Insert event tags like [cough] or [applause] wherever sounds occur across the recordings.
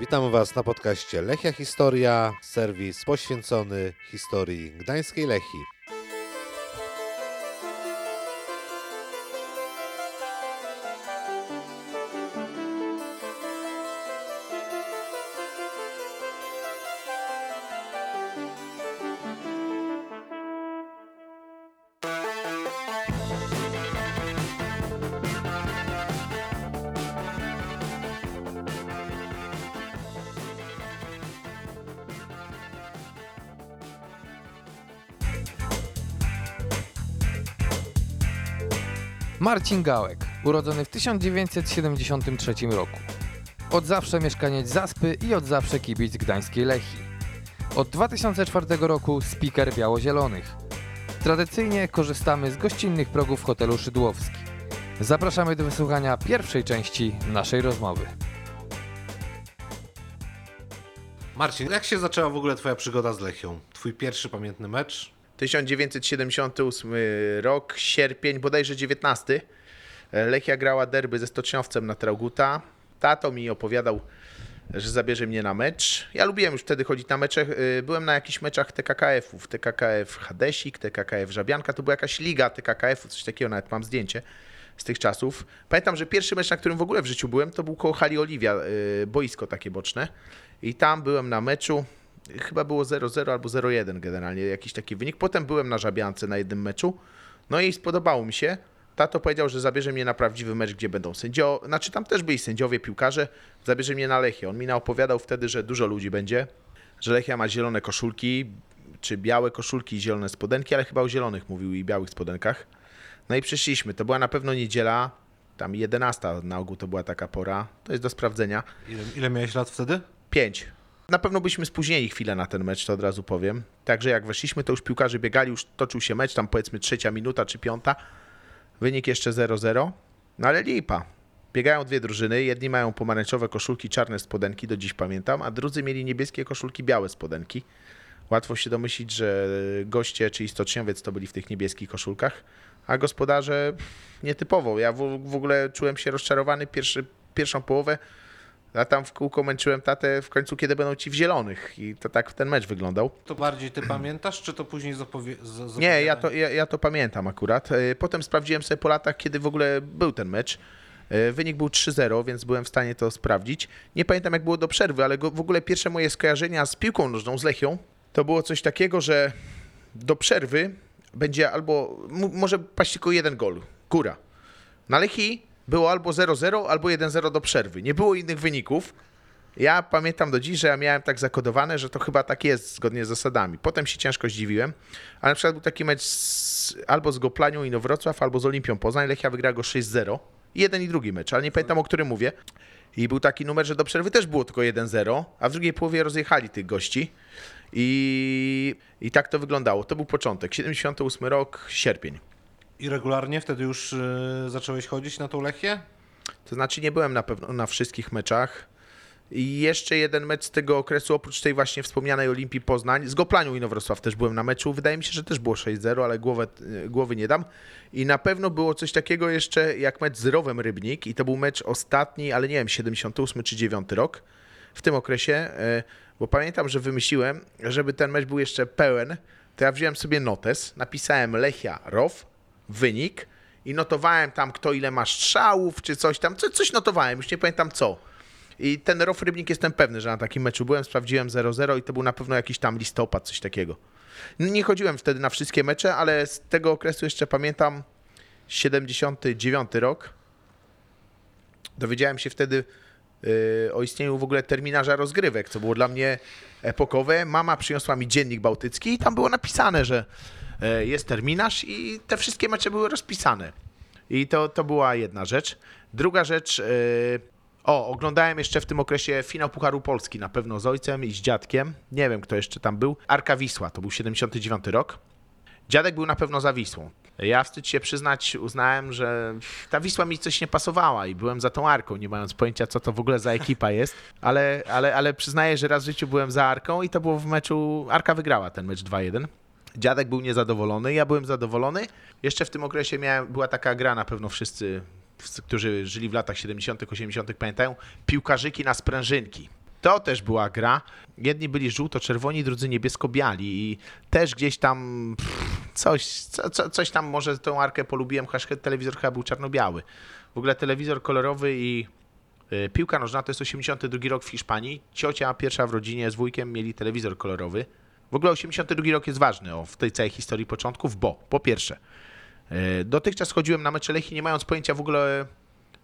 Witamy Was na podcaście Lechia Historia, serwis poświęcony historii gdańskiej Lechii. Marcin Gałek, urodzony w 1973 roku. Od zawsze mieszkaniec Zaspy i od zawsze kibic gdańskiej Lechii. Od 2004 roku speaker biało-zielonych. Tradycyjnie korzystamy z gościnnych progów hotelu Szydłowski. Zapraszamy do wysłuchania pierwszej części naszej rozmowy. Marcin, jak się zaczęła w ogóle Twoja przygoda z Lechią? Twój pierwszy pamiętny mecz? 1978 rok, sierpień, bodajże 19. Lechia grała derby ze Stoczniowcem na Trauguta. Tato mi opowiadał, że zabierze mnie na mecz. Ja lubiłem już wtedy chodzić na mecze. Byłem na jakichś meczach TKKF-ów. TKKF Hadesik, TKKF Żabianka. To była jakaś liga TKKF-u, coś takiego, nawet mam zdjęcie z tych czasów. Pamiętam, że pierwszy mecz, na którym w ogóle w życiu byłem, to był koło Hali Oliwia, y, boisko takie boczne. I tam byłem na meczu. Chyba było 0-0 albo 0-1 generalnie, jakiś taki wynik. Potem byłem na Żabiance na jednym meczu. No i spodobało mi się. Tato powiedział, że zabierze mnie na prawdziwy mecz, gdzie będą sędziowie. Znaczy tam też byli sędziowie, piłkarze. Zabierze mnie na Lechię. On mi opowiadał wtedy, że dużo ludzi będzie. Że Lechia ma zielone koszulki, czy białe koszulki i zielone spodenki, ale chyba o zielonych mówił i białych spodenkach. No i przyszliśmy. To była na pewno niedziela. Tam 11 na ogół to była taka pora. To jest do sprawdzenia. Ile, ile miałeś lat wtedy? 5. Na pewno byśmy spóźnili chwilę na ten mecz, to od razu powiem. Także jak weszliśmy, to już piłkarze biegali, już toczył się mecz, tam powiedzmy trzecia minuta czy piąta. Wynik jeszcze 0-0. No ale lipa. Biegają dwie drużyny. Jedni mają pomarańczowe koszulki, czarne spodenki, do dziś pamiętam, a drudzy mieli niebieskie koszulki, białe spodenki. Łatwo się domyślić, że goście, czyli stoczniowiec, to byli w tych niebieskich koszulkach, a gospodarze nietypowo. Ja w, w ogóle czułem się rozczarowany pierwszy, pierwszą połowę. A tam w kółko męczyłem tatę w końcu, kiedy będą ci w zielonych. I to tak ten mecz wyglądał. To bardziej Ty pamiętasz, czy to później zapowie... z- z- Nie, ja to, ja, ja to pamiętam akurat. E, Potem sprawdziłem sobie po latach, kiedy w ogóle był ten mecz. E, Wynik był 3-0, więc byłem w stanie to sprawdzić. Nie pamiętam, jak było do przerwy, ale w ogóle pierwsze moje skojarzenia z piłką nożną, z Lechią, to było coś takiego, że do przerwy będzie albo, może paść tylko jeden gol, góra. Na Lechii było albo 0-0, albo 1-0 do przerwy. Nie było innych wyników. Ja pamiętam do dziś, że ja miałem tak zakodowane, że to chyba tak jest zgodnie z zasadami. Potem się ciężko zdziwiłem, ale na przykład był taki mecz z, albo z Goplanią Inowrocław, albo z Olimpią Poznań. Lechia wygrała go 6-0. Jeden i drugi mecz, ale nie pamiętam o którym mówię. I był taki numer, że do przerwy też było tylko 1-0, a w drugiej połowie rozjechali tych gości. I, I tak to wyglądało. To był początek. 78 rok, sierpień. I regularnie wtedy już y, zacząłeś chodzić na tą Lechię? To znaczy nie byłem na pewno na wszystkich meczach. I jeszcze jeden mecz z tego okresu, oprócz tej właśnie wspomnianej Olimpii Poznań, z Goplanią Inowrocław też byłem na meczu. Wydaje mi się, że też było 6-0, ale głowę, głowy nie dam. I na pewno było coś takiego jeszcze jak mecz z Rowem Rybnik i to był mecz ostatni, ale nie wiem, 78 czy 9 rok. W tym okresie, e, bo pamiętam, że wymyśliłem, żeby ten mecz był jeszcze pełen, to ja wziąłem sobie notes, napisałem Lechia Row, wynik i notowałem tam, kto ile ma strzałów, czy coś tam, co, coś notowałem, już nie pamiętam co. I ten Row Rybnik jestem pewny, że na takim meczu byłem, sprawdziłem 0-0 i to był na pewno jakiś tam listopad, coś takiego. Nie chodziłem wtedy na wszystkie mecze, ale z tego okresu jeszcze pamiętam 79 rok. Dowiedziałem się wtedy yy, o istnieniu w ogóle terminarza rozgrywek, co było dla mnie epokowe. Mama przyniosła mi dziennik bałtycki i tam było napisane, że jest terminarz i te wszystkie mecze były rozpisane. I to, to była jedna rzecz. Druga rzecz, e, o, oglądałem jeszcze w tym okresie finał Pucharu Polski, na pewno z ojcem i z dziadkiem. Nie wiem, kto jeszcze tam był. Arka Wisła, to był 79 rok. Dziadek był na pewno za Wisłą. Ja wstyd się przyznać, uznałem, że ta Wisła mi coś nie pasowała i byłem za tą Arką, nie mając pojęcia, co to w ogóle za ekipa jest, ale, ale, ale przyznaję, że raz w życiu byłem za Arką i to było w meczu, Arka wygrała ten mecz 2-1. Dziadek był niezadowolony, ja byłem zadowolony. Jeszcze w tym okresie miałem, była taka gra, na pewno wszyscy, którzy żyli w latach 70., 80., pamiętają, piłkarzyki na sprężynki. To też była gra. Jedni byli żółto-czerwoni, drudzy niebiesko-biali i też gdzieś tam pff, coś, co, co, coś tam może tą arkę polubiłem, chociaż telewizor chyba był czarno-biały. W ogóle telewizor kolorowy i y, piłka nożna to jest 82 rok w Hiszpanii. Ciocia pierwsza w rodzinie z wujkiem mieli telewizor kolorowy. W ogóle 82 rok jest ważny o, w tej całej historii początków, bo po pierwsze, y, dotychczas chodziłem na mecze Lechii nie mając pojęcia w ogóle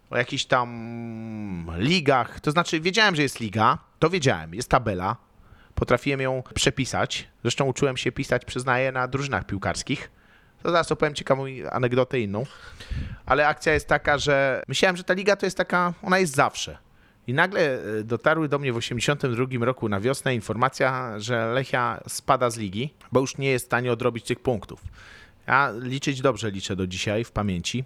o jakichś tam ligach. To znaczy, wiedziałem, że jest liga, to wiedziałem, jest tabela, potrafiłem ją przepisać. Zresztą uczyłem się pisać, przyznaję, na drużynach piłkarskich. To zaraz opowiem ciekawą anegdotę inną. Ale akcja jest taka, że myślałem, że ta liga to jest taka, ona jest zawsze. I nagle e, dotarły do mnie w 82 roku na wiosnę informacja, że Lechia spada z ligi, bo już nie jest w stanie odrobić tych punktów. Ja liczyć dobrze liczę do dzisiaj w pamięci.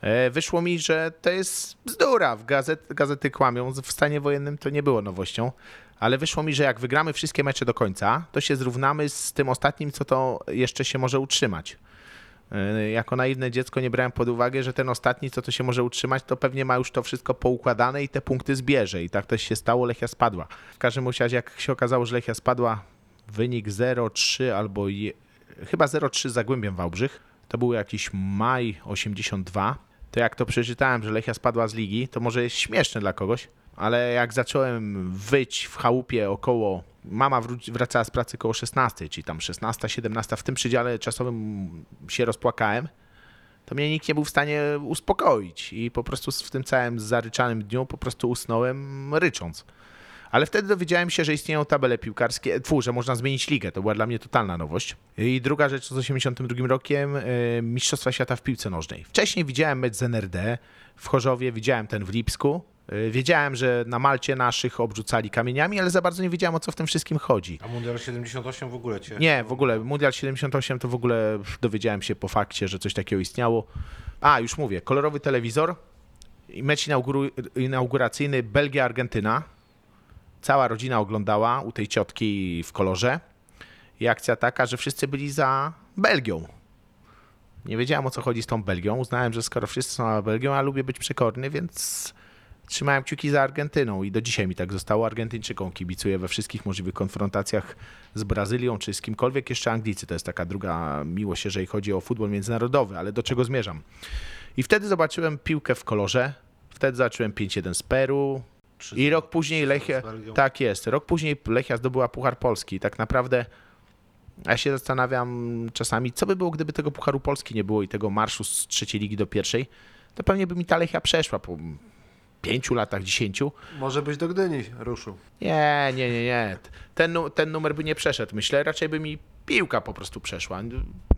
E, Wyszło mi, że to jest bzdura. W gazet, gazety kłamią. W stanie wojennym to nie było nowością. Ale wyszło mi, że jak wygramy wszystkie mecze do końca, to się zrównamy z tym ostatnim, co to jeszcze się może utrzymać. E, Jako naiwne dziecko nie brałem pod uwagę, że ten ostatni, co to się może utrzymać, to pewnie ma już to wszystko poukładane i te punkty zbierze. I tak też się stało, Lechia spadła. W każdym razie, jak się okazało, że Lechia spadła, wynik 0-3 albo je, chyba 0-3 z Zagłębiem Wałbrzych. To był jakiś maj 82. To jak to przeczytałem, że Lechia spadła z ligi, to może jest śmieszne dla kogoś, ale jak zacząłem wyć w chałupie około, mama wracała z pracy koło 16, czyli tam 16, 17, w tym przedziale czasowym się rozpłakałem, to mnie nikt nie był w stanie uspokoić i po prostu w tym całym zaryczanym dniu po prostu usnąłem rycząc. Ale wtedy dowiedziałem się, że istnieją tabele piłkarskie, tfu, że można zmienić ligę. To była dla mnie totalna nowość. I druga rzecz z 82 rokiem, y, Mistrzostwa Świata w piłce nożnej. Wcześniej widziałem mecz z NRD w Chorzowie, widziałem ten w Lipsku. Y, Wiedziałem, że na Malcie naszych obrzucali kamieniami, ale za bardzo nie wiedziałem, o co w tym wszystkim chodzi. A Mundial 78 w ogóle cię... Nie, w ogóle. Mundial 78 to w ogóle dowiedziałem się po fakcie, że coś takiego istniało. A, już mówię, kolorowy telewizor i mecz inauguracyjny Belgia-Argentyna. Cała rodzina oglądała u tej ciotki w kolorze. I akcja taka, że wszyscy byli za Belgią. Nie wiedziałem o co chodzi z tą Belgią. Uznałem, że skoro wszyscy są za Belgią, a lubię być przekorny, więc trzymałem kciuki za Argentyną i do dzisiaj mi tak zostało. Argentyńczykom kibicuję we wszystkich możliwych konfrontacjach z Brazylią czy z kimkolwiek. Jeszcze Anglicy to jest taka druga miłość, jeżeli chodzi o futbol międzynarodowy, ale do czego zmierzam? I wtedy zobaczyłem piłkę w kolorze. Wtedy zacząłem 5-1 z Peru. I rok później Lechia. Tak jest. Rok później Lechia zdobyła Puchar Polski. Tak naprawdę ja się zastanawiam czasami, co by było, gdyby tego Pucharu Polski nie było i tego marszu z trzeciej ligi do pierwszej. To pewnie by mi ta Lechia przeszła po pięciu latach, dziesięciu. Może byś do Gdyni ruszył. Nie, nie, nie, nie. Ten, ten numer by nie przeszedł, myślę. Raczej by mi piłka po prostu przeszła.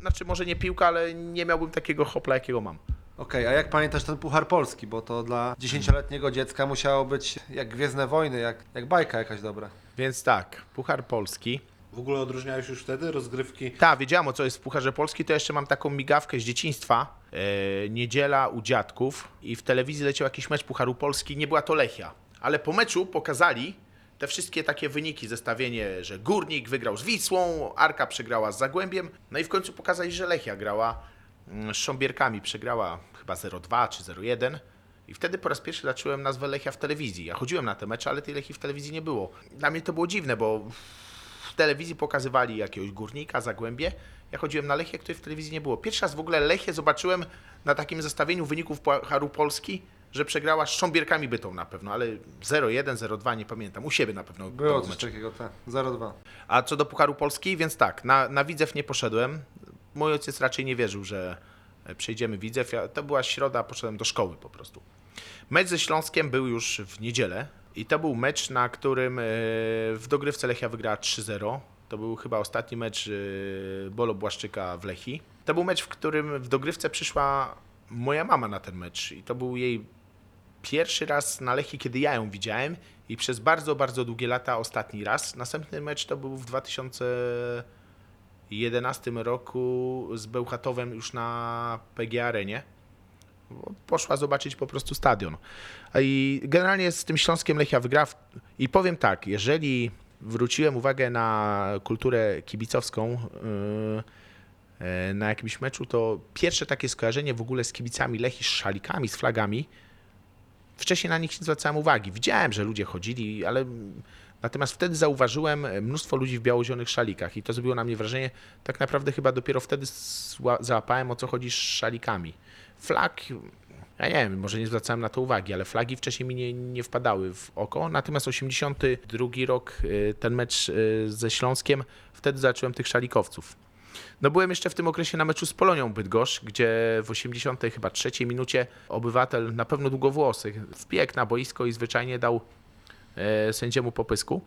Znaczy, może nie piłka, ale nie miałbym takiego hopla, jakiego mam. Okej, a jak pamiętasz ten Puchar Polski? Bo to dla dziesięcioletniego dziecka musiało być jak Gwiezdne Wojny, jak, jak bajka jakaś dobra. Więc tak, Puchar Polski. W ogóle odróżniałeś już wtedy rozgrywki? Tak, wiedziałem o co jest w Pucharze Polski, to jeszcze mam taką migawkę z dzieciństwa. E, niedziela u dziadków i w telewizji leciał jakiś mecz Pucharu Polski, nie była to Lechia. Ale po meczu pokazali te wszystkie takie wyniki, zestawienie, że Górnik wygrał z Wisłą, Arka przegrała z Zagłębiem, no i w końcu pokazali, że Lechia grała mm, z Sząbierkami, przegrała chyba 0-2 czy 0-1. I wtedy po raz pierwszy zacząłem nazwę Lechia w telewizji. Ja chodziłem na te mecze, ale tej Lechii w telewizji nie było. Dla mnie to było dziwne, bo telewizji pokazywali jakiegoś górnika, zagłębie. Ja chodziłem na Lechię, której w telewizji nie było. Pierwszy raz w ogóle Lechię zobaczyłem na takim zestawieniu wyników Pucharu Polski, że przegrała z Sząbierkami Bytą na pewno, ale 0-1, 0-2, nie pamiętam. U siebie na pewno. Było był coś mecz. takiego, tak. 0-2. A co do Pucharu Polski, więc tak, na, na Widzew nie poszedłem. Mój ojciec raczej nie wierzył, że e, przejdziemy Widzew. Ja, to była środa, poszedłem do szkoły po prostu. Mecz ze Śląskiem był już w niedzielę i to był mecz, na którym e, w dogrywce Lechia wygrała 3-0. To był chyba ostatni mecz e, Bolo Błaszczyka w Lechii. To był mecz, w którym w dogrywce przyszła moja mama na ten mecz i to był jej pierwszy raz na Lechii, kiedy ja ją widziałem i przez bardzo, bardzo długie lata ostatni raz. Następny mecz to był w 2011 roku z Bełchatowem już na PG Arenie. Poszła zobaczyć po prostu stadion. I generalnie z tym Śląskiem Lechia wygra. I powiem tak, jeżeli wróciłem uwagę na kulturę kibicowską yy, yy, na jakimś meczu, to pierwsze takie skojarzenie w ogóle z kibicami Lechii, z szalikami, z flagami, Wcześniej na nich nie zwracałem uwagi. Widziałem, że ludzie chodzili, ale natomiast wtedy zauważyłem mnóstwo ludzi w biało-zielonych szalikach i to zrobiło na mnie wrażenie. Tak naprawdę chyba dopiero wtedy załapałem o co chodzi z szalikami. Flag, ja nie wiem, może nie zwracałem na to uwagi, ale flagi wcześniej mi nie, nie wpadały w oko. Natomiast 82 rok, y, ten mecz y, ze Śląskiem, wtedy zacząłem tych szalikowców. No byłem jeszcze w tym okresie na meczu z Polonią Bydgoszcz, gdzie w 80 chyba trzeciej minucie obywatel, na pewno długowłosy, wbiegł na boisko i zwyczajnie dał e, sędziemu popysku.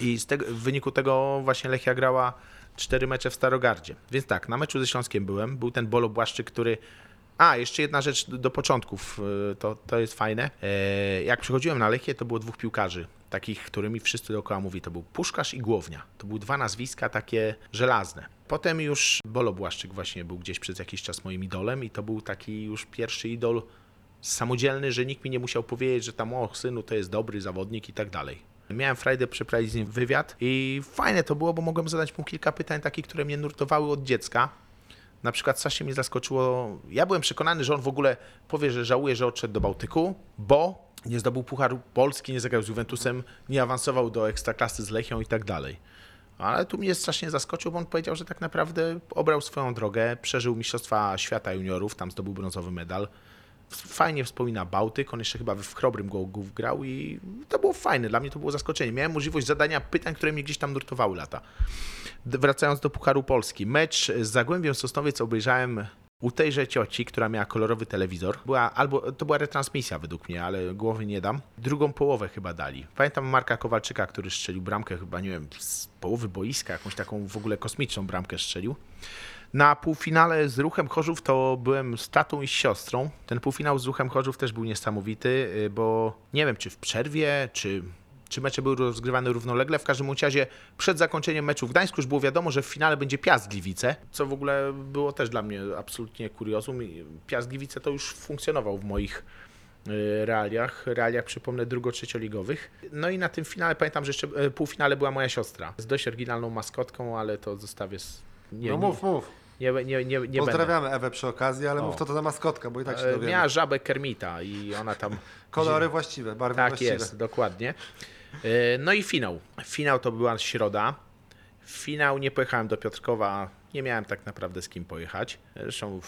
I tego, w wyniku tego właśnie Lechia grała cztery mecze w Starogardzie. Więc tak, na meczu ze Śląskiem byłem. Był ten Bolo Błaszczyk, który... A, jeszcze jedna rzecz do początków, e, to, to jest fajne. E, Jak przychodziłem na Lechię, to było dwóch piłkarzy, takich, którymi wszyscy dookoła mówi. To był Puszkarz i Głownia. To były dwa nazwiska takie żelazne. Potem już Bolo Błaszczyk właśnie był gdzieś przez jakiś czas moim idolem i to był taki już pierwszy idol samodzielny, że nikt mi nie musiał powiedzieć, że tam o synu to jest dobry zawodnik i tak dalej. Miałem frajdę przeprowadzić z nim wywiad i fajne to było, bo mogłem zadać mu kilka pytań takich, które mnie nurtowały od dziecka. Na przykład strasznie mnie zaskoczyło. Ja byłem przekonany, że on w ogóle powie, że żałuje, że odszedł do Bałtyku, bo nie zdobył Pucharu Polski, nie zagrał z Juventusem, nie awansował do ekstraklasy z Lechią i tak dalej. Ale tu mnie strasznie zaskoczył, bo on powiedział, że tak naprawdę obrał swoją drogę, przeżył Mistrzostwa Świata Juniorów, tam zdobył brązowy medal. Fajnie wspomina Bałtyk, on jeszcze chyba w Chrobrym Głogów grał i to było fajne, dla mnie to było zaskoczenie. Miałem możliwość zadania pytań, które mnie gdzieś tam nurtowały lata. Wracając do Pucharu Polski. Mecz z Zagłębiem Sosnowiec obejrzałem u tejże cioci, która miała kolorowy telewizor. Była, albo, to była retransmisja według mnie, ale głowy nie dam. Drugą połowę chyba dali. Pamiętam Marka Kowalczyka, który strzelił bramkę chyba, nie wiem, z połowy boiska, jakąś taką w ogóle kosmiczną bramkę strzelił. Na półfinale z Ruchem Chorzów to byłem z tatą i z siostrą. Ten półfinał z Ruchem Chorzów też był niesamowity, y, bo nie wiem, czy w przerwie, czy, czy mecze były rozgrywane równolegle. W każdym razie przed zakończeniem meczu w Gdańsku już było wiadomo, że w finale będzie Piast Gliwice, co w ogóle było też dla mnie absolutnie kuriozum. Piast Gliwice to już funkcjonował w moich y, realiach, realiach przypomnę drugo-trzecioligowych. No i na tym finale pamiętam, że jeszcze y, półfinale była moja siostra z dość oryginalną maskotką, ale to zostawię... Z... Nie, no mów, mów. Nie, nie, nie, nie, nie będę. Pozdrawiamy Ewę przy okazji, ale O. mów to to za maskotka, bo i tak się E, dowiemy. Miała żabę Kermita i ona tam... [laughs] Kolory właściwe, barwy Tak właściwe. jest, dokładnie. E, No i finał. Finał to była środa. Finał nie pojechałem do Piotrkowa, nie miałem tak naprawdę z kim pojechać. Zresztą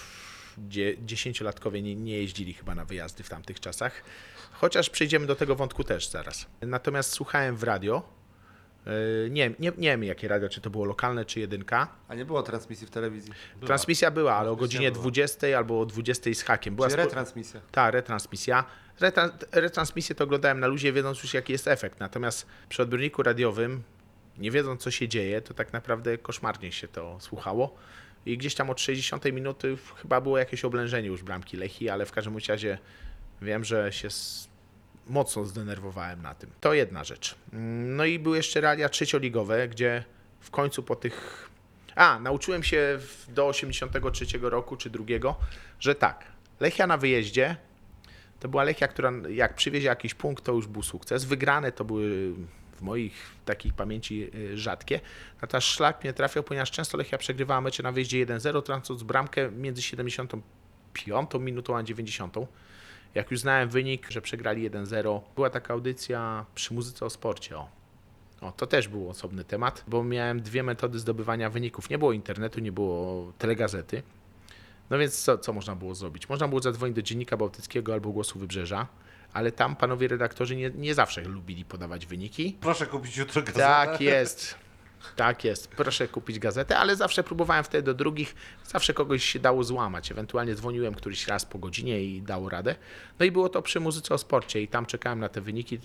dzie- dziesięciolatkowie nie, nie jeździli chyba na wyjazdy w tamtych czasach. Chociaż przejdziemy do tego wątku też zaraz. Natomiast słuchałem w radio. E, Nie, nie, nie wiem jakie radio, czy to było lokalne, czy jedynka. A nie było transmisji w telewizji. Transmisja była, ale o godzinie była. 20 albo o 20 z hakiem. Była Czyli retransmisja. ta, retransmisja. Retra, retransmisję to oglądałem na luzie, wiedząc już jaki jest efekt. Natomiast przy odbiorniku radiowym, nie wiedząc co się dzieje, to tak naprawdę koszmarnie się to słuchało. I gdzieś tam od 60 minuty chyba było jakieś oblężenie już bramki Lechi, ale w każdym razie wiem, że się mocno zdenerwowałem na tym. To jedna rzecz. No i były jeszcze realia trzecioligowe, gdzie w końcu po tych... A, nauczyłem się do 83 roku czy drugiego, że tak, Lechia na wyjeździe to była Lechia, która jak przywiezie jakiś punkt, to już był sukces. Wygrane to były w moich takich pamięci y, rzadkie. Natomiast szlak mnie trafiał, ponieważ często Lechia przegrywała mecze na wyjeździe 1-0, tracąc bramkę między 75 minutą a 90. Jak już znałem wynik, że przegrali 1-0, była taka audycja przy muzyce o sporcie. O. O, to też był osobny temat, bo miałem dwie metody zdobywania wyników. Nie było internetu, nie było telegazety. No więc co, co można było zrobić? Można było zadzwonić do Dziennika Bałtyckiego albo Głosu Wybrzeża, ale tam panowie redaktorzy nie, nie zawsze lubili podawać wyniki. Proszę kupić jutro gazetę. Tak jest. Tak jest. Proszę kupić gazetę, ale zawsze próbowałem wtedy do drugich, zawsze kogoś się dało złamać. Ewentualnie dzwoniłem któryś raz po godzinie i dało radę. No i było to przy muzyce o sporcie i tam czekałem na te wyniki.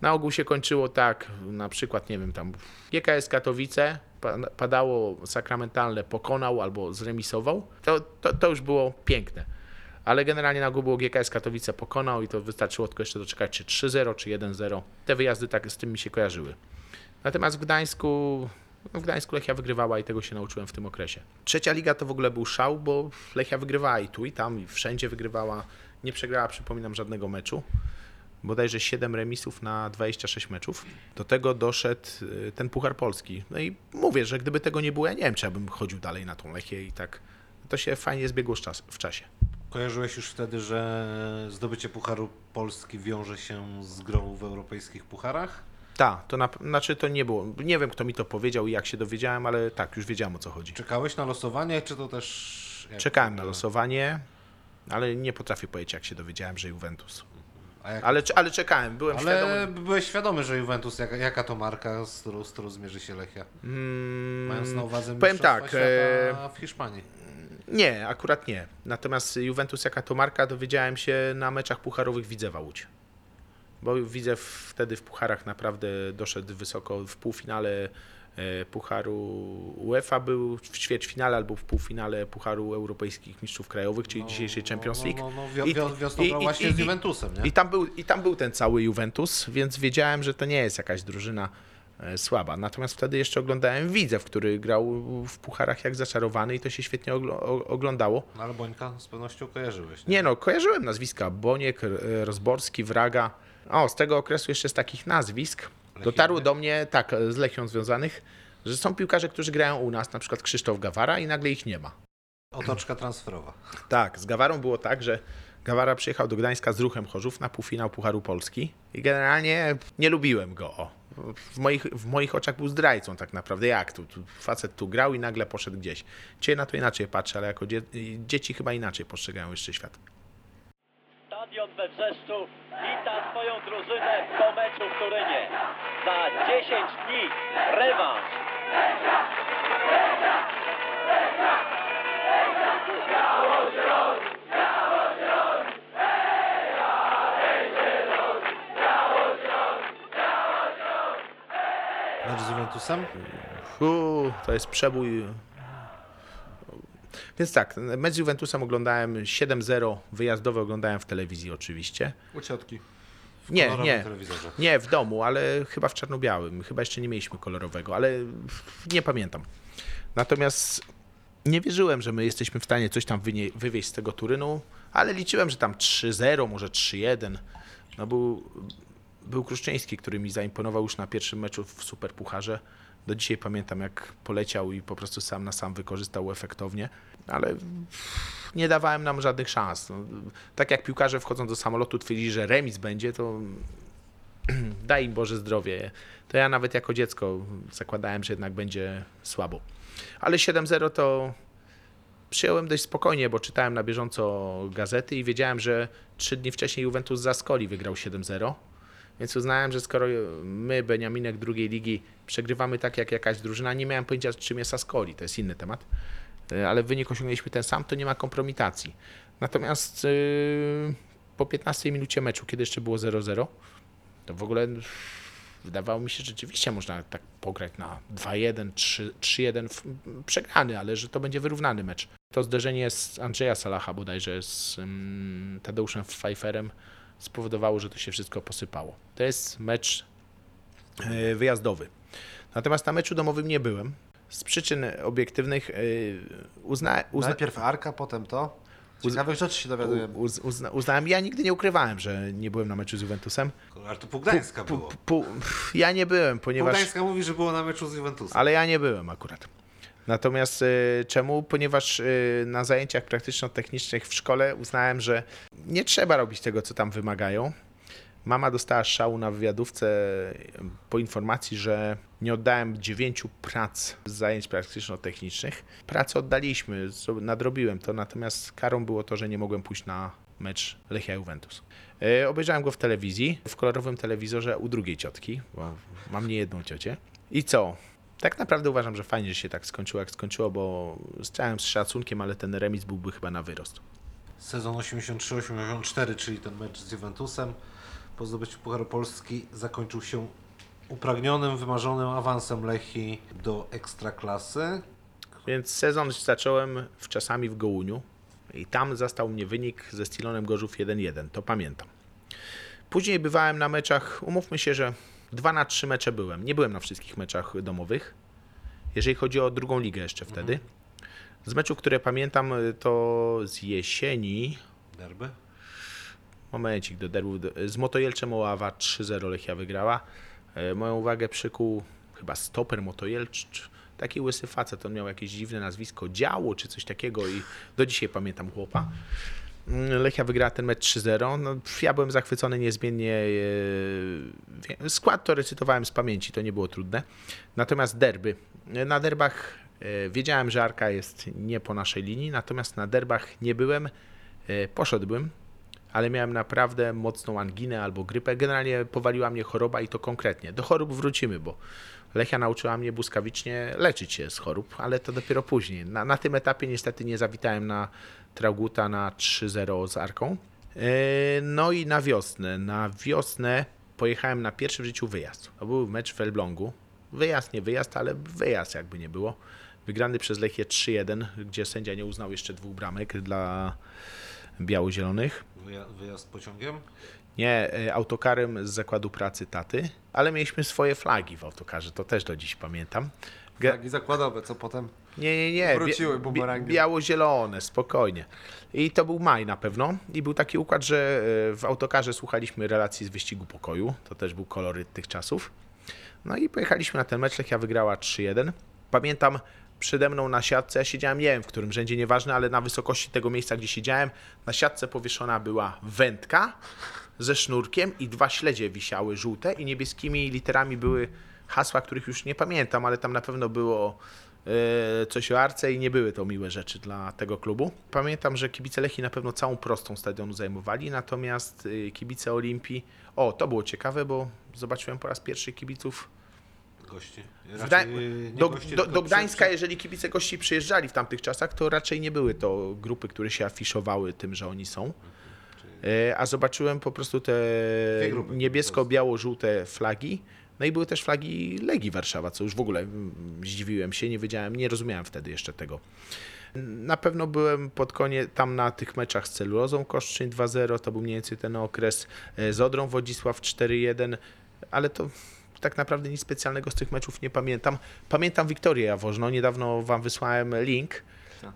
Na ogół się kończyło tak, na przykład, nie wiem, tam GKS Katowice, pa- padało sakramentalne, pokonał albo zremisował. To, to, to już było piękne. Ale generalnie na ogół było GKS Katowice pokonał i to wystarczyło tylko jeszcze doczekać czy 3-0, czy 1-0. Te wyjazdy tak z tym mi się kojarzyły. Natomiast w Gdańsku, no w Gdańsku Lechia wygrywała i tego się nauczyłem w tym okresie. Trzecia liga to w ogóle był szał, bo Lechia wygrywała i tu, i tam, i wszędzie wygrywała. Nie przegrała, przypominam, żadnego meczu. Bodajże 7 remisów na 26 meczów. Do tego doszedł y, ten Puchar Polski. No i mówię, że gdyby tego nie było, ja nie wiem, czy ja bym chodził dalej na tą Lechię i tak. To się fajnie zbiegło z czas, w czasie. Kojarzyłeś już wtedy, że zdobycie Pucharu Polski wiąże się z grą w europejskich pucharach? Tak, to na, znaczy to nie było. Nie wiem, kto mi to powiedział i jak się dowiedziałem, ale tak, już wiedziałem o co chodzi. Czekałeś na losowanie, czy to też... jak Czekałem na losowanie, ale nie potrafię powiedzieć, jak się dowiedziałem, że Juventus. Jak... Ale, ale czekałem, byłem Ale świadomy. byłeś świadomy, że Juventus, jaka, jaka to marka, z którą, z którą zmierzy się Lechia? Mm, Mając na uwadze powiem tak, e, w Hiszpanii. Nie, akurat nie. Natomiast Juventus jaka to marka, dowiedziałem się na meczach pucharowych Widzewa Łódź. Bo Widzew wtedy w pucharach naprawdę doszedł wysoko w półfinale e, Pucharu UEFA był w ćwierćfinale albo w półfinale Pucharu Europejskich Mistrzów Krajowych, czyli dzisiejszej Champions League. No, no, no, wio, I- wio, wiosną i- właśnie i- z Juventusem, nie? I tam, był, I tam był ten cały Juventus, więc wiedziałem, że to nie jest jakaś drużyna e, słaba. Natomiast wtedy jeszcze oglądałem Widzew, który grał w pucharach jak zaczarowany i to się świetnie oglądało. No, ale Bońka z pewnością kojarzyłeś. Nie no, kojarzyłem nazwiska Boniek, R- Rozborski, Wraga. O, z tego okresu jeszcze z takich nazwisk dotarło do mnie, tak, z Lechią związanych, że są piłkarze, którzy grają u nas, na przykład Krzysztof Gawara i nagle ich nie ma. Otoczka transferowa. Tak, z Gawarą było tak, że Gawara przyjechał do Gdańska z ruchem Chorzów na półfinał Pucharu Polski i generalnie nie lubiłem go. O. W, moich, w moich oczach był zdrajcą tak naprawdę. Jak tu, tu? Facet tu grał i nagle poszedł gdzieś. Dzisiaj na to inaczej patrzę, ale jako dzie dzieci chyba inaczej postrzegają jeszcze świat. Stadion we Wrzeszczu wita swoją drużynę po meczu w Turynie. Za 10 dni rewanż. Mecz z Juventusem? Uuu, to jest przebój. Więc tak, mecz z Juventusem oglądałem 7-0, wyjazdowe oglądałem w telewizji oczywiście. U ciotki. Nie, kolorowym nie. telewizorze. Nie, w domu, ale chyba w czarno-białym. Chyba jeszcze nie mieliśmy kolorowego, ale nie pamiętam. Natomiast nie wierzyłem, że my jesteśmy w stanie coś tam wywieźć z tego Turynu, ale liczyłem, że tam 3-0, może 3-1. No był, był Kruszczyński, który mi zaimponował już na pierwszym meczu w Superpucharze. Do dzisiaj pamiętam, jak poleciał i po prostu sam na sam wykorzystał efektownie, ale nie dawałem nam żadnych szans. No, tak jak piłkarze wchodzą do samolotu, twierdzili, że remis będzie, to [clears throat] daj im Boże zdrowie. To ja nawet jako dziecko zakładałem, że jednak będzie słabo. Ale 7-0 to przyjąłem dość spokojnie, bo czytałem na bieżąco gazety i wiedziałem, że trzy dni wcześniej Juventus z Ascoli wygrał 7-0. Więc uznałem, że skoro my, Beniaminek drugiej ligi, przegrywamy tak jak jakaś drużyna, nie miałem pojęcia, czym jest Ascoli, to jest inny temat, E, ale wynik osiągnęliśmy ten sam, to nie ma kompromitacji. Natomiast yy, po 15 minucie meczu, kiedy jeszcze było 0-0, to w ogóle wydawało mi się, że rzeczywiście można tak pograć na 2-1, 3 3-1 w- przegrany, ale że to będzie wyrównany mecz. To zderzenie z Andrzeja Salaha bodajże z um, Tadeuszem Pfeifferem spowodowało, że to się wszystko posypało. To jest mecz e, wyjazdowy. Natomiast na meczu domowym nie byłem. Z przyczyn obiektywnych e, uzna, uzna, Najpierw Arka, potem to. Ciekawych rzeczy się dowiadujemy. uz, uzna, uznałem, ja nigdy nie ukrywałem, że nie byłem na meczu z Juventusem. Ale to pół Gdańska Pu- było. pu- ja nie byłem, Pół ponieważ... Gdańska mówi, że było na meczu z Juventusem. Ale ja nie byłem akurat. Natomiast y, czemu? Ponieważ y, na zajęciach praktyczno-technicznych w szkole uznałem, że nie trzeba robić tego, co tam wymagają. Mama dostała szału na wywiadówce y, po informacji, że nie oddałem dziewięciu prac z zajęć praktyczno-technicznych. Pracę oddaliśmy, nadrobiłem to, natomiast karą było to, że nie mogłem pójść na mecz Lechia Juventus. Obejrzałem go w telewizji, w kolorowym telewizorze u drugiej ciotki, bo mam nie jedną ciocię. I co? Tak naprawdę uważam, że fajnie, że się tak skończyło, jak skończyło, bo z całym szacunkiem, ale ten remis byłby chyba na wyrost. Sezon 83-84, czyli ten mecz z Juventusem po zdobyciu Pucharu Polski zakończył się upragnionym, wymarzonym awansem Lechii do Ekstraklasy. Więc sezon zacząłem w czasami w Gołuniu i tam zastał mnie wynik ze Stilonem Gorzów 1-1, to pamiętam. Później bywałem na meczach, umówmy się, że 2 na 3 mecze byłem. Nie byłem na wszystkich meczach domowych, jeżeli chodzi o drugą ligę jeszcze wtedy. Z meczów, które pamiętam, to z jesieni, Derby. Momencik do derbu. Z Motojelczem Oława 3-0 Lechia wygrała. E, Moją uwagę przykuł chyba stoper Motojelcz. Taki łysy facet, on miał jakieś dziwne nazwisko, działo czy coś takiego i do dzisiaj pamiętam chłopa. Mm, Lechia wygrała ten mecz 3-0. No, ja byłem zachwycony niezmiennie. e, Skład to recytowałem z pamięci, to nie było trudne. Natomiast derby. Na derbach e, wiedziałem, że Arka jest nie po naszej linii, natomiast na derbach nie byłem. E, Poszedłbym, ale miałem naprawdę mocną anginę albo grypę. Generalnie powaliła mnie choroba i to konkretnie. Do chorób wrócimy, bo Lechia nauczyła mnie błyskawicznie leczyć się z chorób, ale to dopiero później. Na, na tym etapie niestety nie zawitałem na Trauguta na 3-0 z Arką. E, No i na wiosnę. Na wiosnę pojechałem na pierwszy w życiu wyjazd. To był mecz w Elblągu. Wyjazd, nie wyjazd, ale wyjazd jakby nie było. Wygrany przez Lechię 3-1, gdzie sędzia nie uznał jeszcze dwóch bramek dla biało-zielonych. Wyja- wyjazd pociągiem? Nie, e, autokarem z zakładu pracy taty, ale mieliśmy swoje flagi w autokarze, to też do dziś pamiętam. Ge- Flagi zakładowe, co potem nie, nie, nie. Wróciły bumerangiem. Biało-zielone, spokojnie. I to był maj na pewno. I był taki układ, że e, w autokarze słuchaliśmy relacji z wyścigu pokoju. To też był koloryt tych czasów. No i pojechaliśmy na ten mecz. Lechia wygrała 3-1. Pamiętam przede mną na siatce, ja siedziałem, nie wiem w którym rzędzie, nieważne, ale na wysokości tego miejsca, gdzie siedziałem, na siatce powieszona była wędka ze sznurkiem i dwa śledzie wisiały żółte i niebieskimi literami były hasła, których już nie pamiętam, ale tam na pewno było e, coś o Arce i nie były to miłe rzeczy dla tego klubu. Pamiętam, że kibice Lechii na pewno całą prostą stadionu zajmowali, natomiast e, kibice Olimpii, o to było ciekawe, bo zobaczyłem po raz pierwszy kibiców Gości. Gda- nie do, gości, do, do Gdańska, przy- jeżeli kibice gości przyjeżdżali w tamtych czasach, to raczej nie były to grupy, które się afiszowały tym, że oni są. E, A zobaczyłem po prostu te niebiesko-biało-żółte flagi. No i były też flagi Legii Warszawa, co już w ogóle mm, zdziwiłem się, nie wiedziałem, nie rozumiałem wtedy jeszcze tego. Na pewno byłem pod koniec tam na tych meczach z celulozą Koszczyn 2-0, to był mniej więcej ten okres, e, z Odrą Wodzisław 4-1, ale to tak naprawdę nic specjalnego z tych meczów nie pamiętam. Pamiętam Wiktorię Jaworzno, niedawno wam wysłałem link.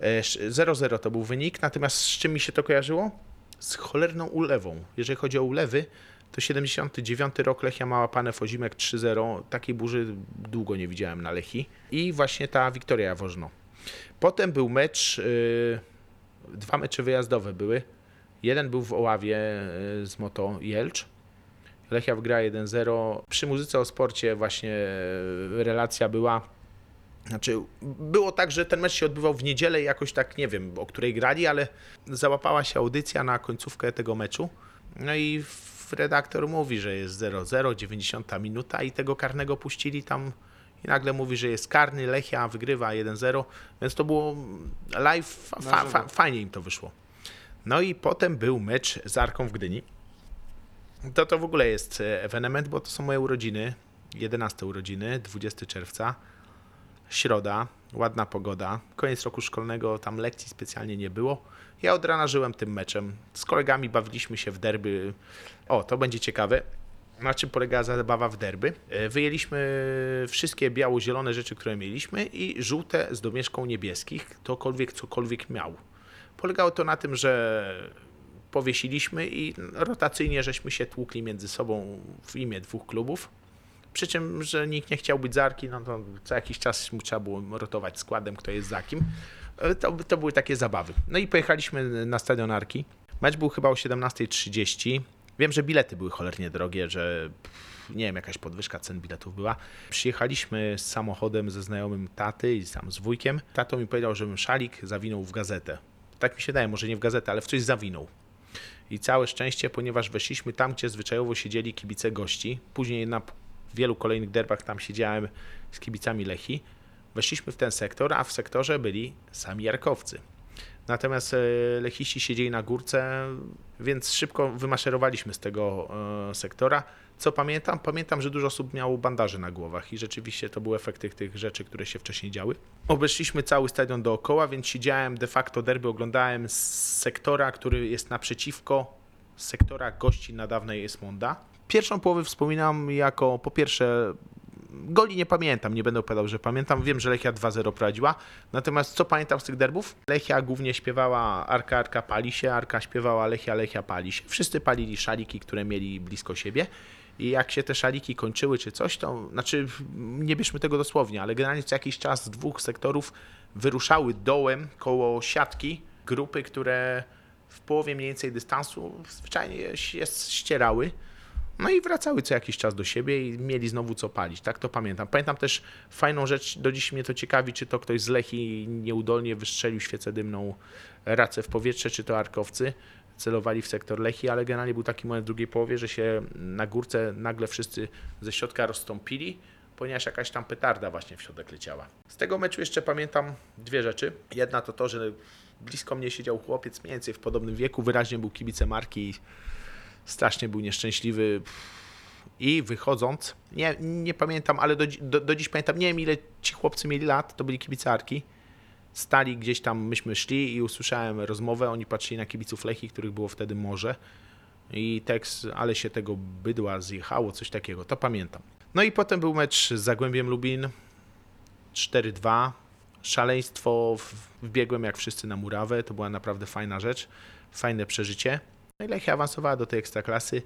E, sz- 0-0 to był wynik, natomiast z czym mi się to kojarzyło? Z cholerną ulewą. Jeżeli chodzi o ulewy, to 79 rok Lechia mała pane Fozimek 3-0. Takiej burzy długo nie widziałem na Lechi. I właśnie ta Wiktoria Jaworzno. Potem był mecz, y, dwa mecze wyjazdowe były. Jeden był w Oławie y, z Moto Jelcz. Lechia wygrała 1-0. Przy muzyce o sporcie właśnie y, relacja była. Znaczy, było tak, że ten mecz się odbywał w niedzielę i jakoś tak, nie wiem, o której grali, ale załapała się audycja na końcówkę tego meczu. No i redaktor mówi, że jest 0-0, 90 minuta i tego karnego puścili tam i nagle mówi, że jest karny, Lechia wygrywa 1-0, więc to było live, fa- fa- fajnie im to wyszło. No i potem był mecz z Arką w Gdyni. To to w ogóle jest e, ewenement, bo to są moje urodziny, 11 urodziny, 20 czerwca, środa, ładna pogoda, koniec roku szkolnego, tam lekcji specjalnie nie było. Ja od rana żyłem tym meczem. Z kolegami bawiliśmy się w derby. O, to będzie ciekawe. Na czym polegała zabawa w derby? E, Wyjęliśmy wszystkie biało-zielone rzeczy, które mieliśmy i żółte z domieszką niebieskich, tokolwiek cokolwiek miał. Polegało to na tym, że powiesiliśmy i rotacyjnie żeśmy się tłukli między sobą w imię dwóch klubów. Przy czym, że nikt nie chciał być zarki, no to co jakiś czas mu trzeba było rotować składem, kto jest za kim. E, To, to były takie zabawy. No i pojechaliśmy na stadion Arki. Mecz był chyba o 17.30. Wiem, że bilety były cholernie drogie, że nie wiem, jakaś podwyżka cen biletów była. Przyjechaliśmy z samochodem ze znajomym taty i sam z wujkiem. Tato mi powiedział, żebym szalik zawinął w gazetę. Tak mi się daje, może nie w gazetę, ale w coś zawinął. I całe szczęście, ponieważ weszliśmy tam, gdzie zwyczajowo siedzieli kibice gości. Później na wielu kolejnych derbach tam siedziałem z kibicami Lechi. Weszliśmy w ten sektor, a w sektorze byli sami Jarkowcy. Natomiast e, lechiści siedzieli na górce, więc szybko wymaszerowaliśmy z tego e, sektora. Co pamiętam? Pamiętam, że dużo osób miało bandaże na głowach i rzeczywiście to był efekt tych, tych rzeczy, które się wcześniej działy. Obeszliśmy cały stadion dookoła, więc siedziałem de facto derby, oglądałem z sektora, który jest naprzeciwko sektora gości na dawnej Esmonda. Pierwszą połowę wspominam jako po pierwsze Goli nie pamiętam, nie będę opowiadał, że pamiętam. Wiem, że Lechia 2-0 prowadziła. Natomiast co pamiętam z tych derbów? Lechia głównie śpiewała Arka, Arka pali się, Arka śpiewała Lechia, Lechia pali się. Wszyscy palili szaliki, które mieli blisko siebie. I jak się te szaliki kończyły czy coś, to znaczy nie bierzmy tego dosłownie, ale generalnie co jakiś czas z dwóch sektorów wyruszały dołem koło siatki grupy, które w połowie mniej więcej dystansu zwyczajnie się ścierały. No i wracały co jakiś czas do siebie i mieli znowu co palić. Tak to pamiętam. Pamiętam też fajną rzecz, do dziś mnie to ciekawi, czy to ktoś z Lechi nieudolnie wystrzelił świecę dymną racę w powietrze, czy to arkowcy celowali w sektor Lechi, ale generalnie był taki moment w drugiej połowie, że się na górce nagle wszyscy ze środka rozstąpili, ponieważ jakaś tam petarda właśnie w środek leciała. Z tego meczu jeszcze pamiętam dwie rzeczy. Jedna to to, że blisko mnie siedział chłopiec mniej więcej w podobnym wieku, wyraźnie był kibicem marki i strasznie był nieszczęśliwy. I wychodząc, nie, nie pamiętam, ale do, do, do dziś pamiętam, nie wiem ile ci chłopcy mieli lat, to byli kibicarki. Stali gdzieś tam, myśmy szli i usłyszałem rozmowę, oni patrzyli na kibiców Lechi, których było wtedy morze. I tekst, ale się tego bydła zjechało, coś takiego, to pamiętam. No i potem był mecz z Zagłębiem Lubin, 4-2. Szaleństwo, wbiegłem jak wszyscy na murawę, to była naprawdę fajna rzecz, fajne przeżycie. No i Lechia awansowała do tej ekstraklasy.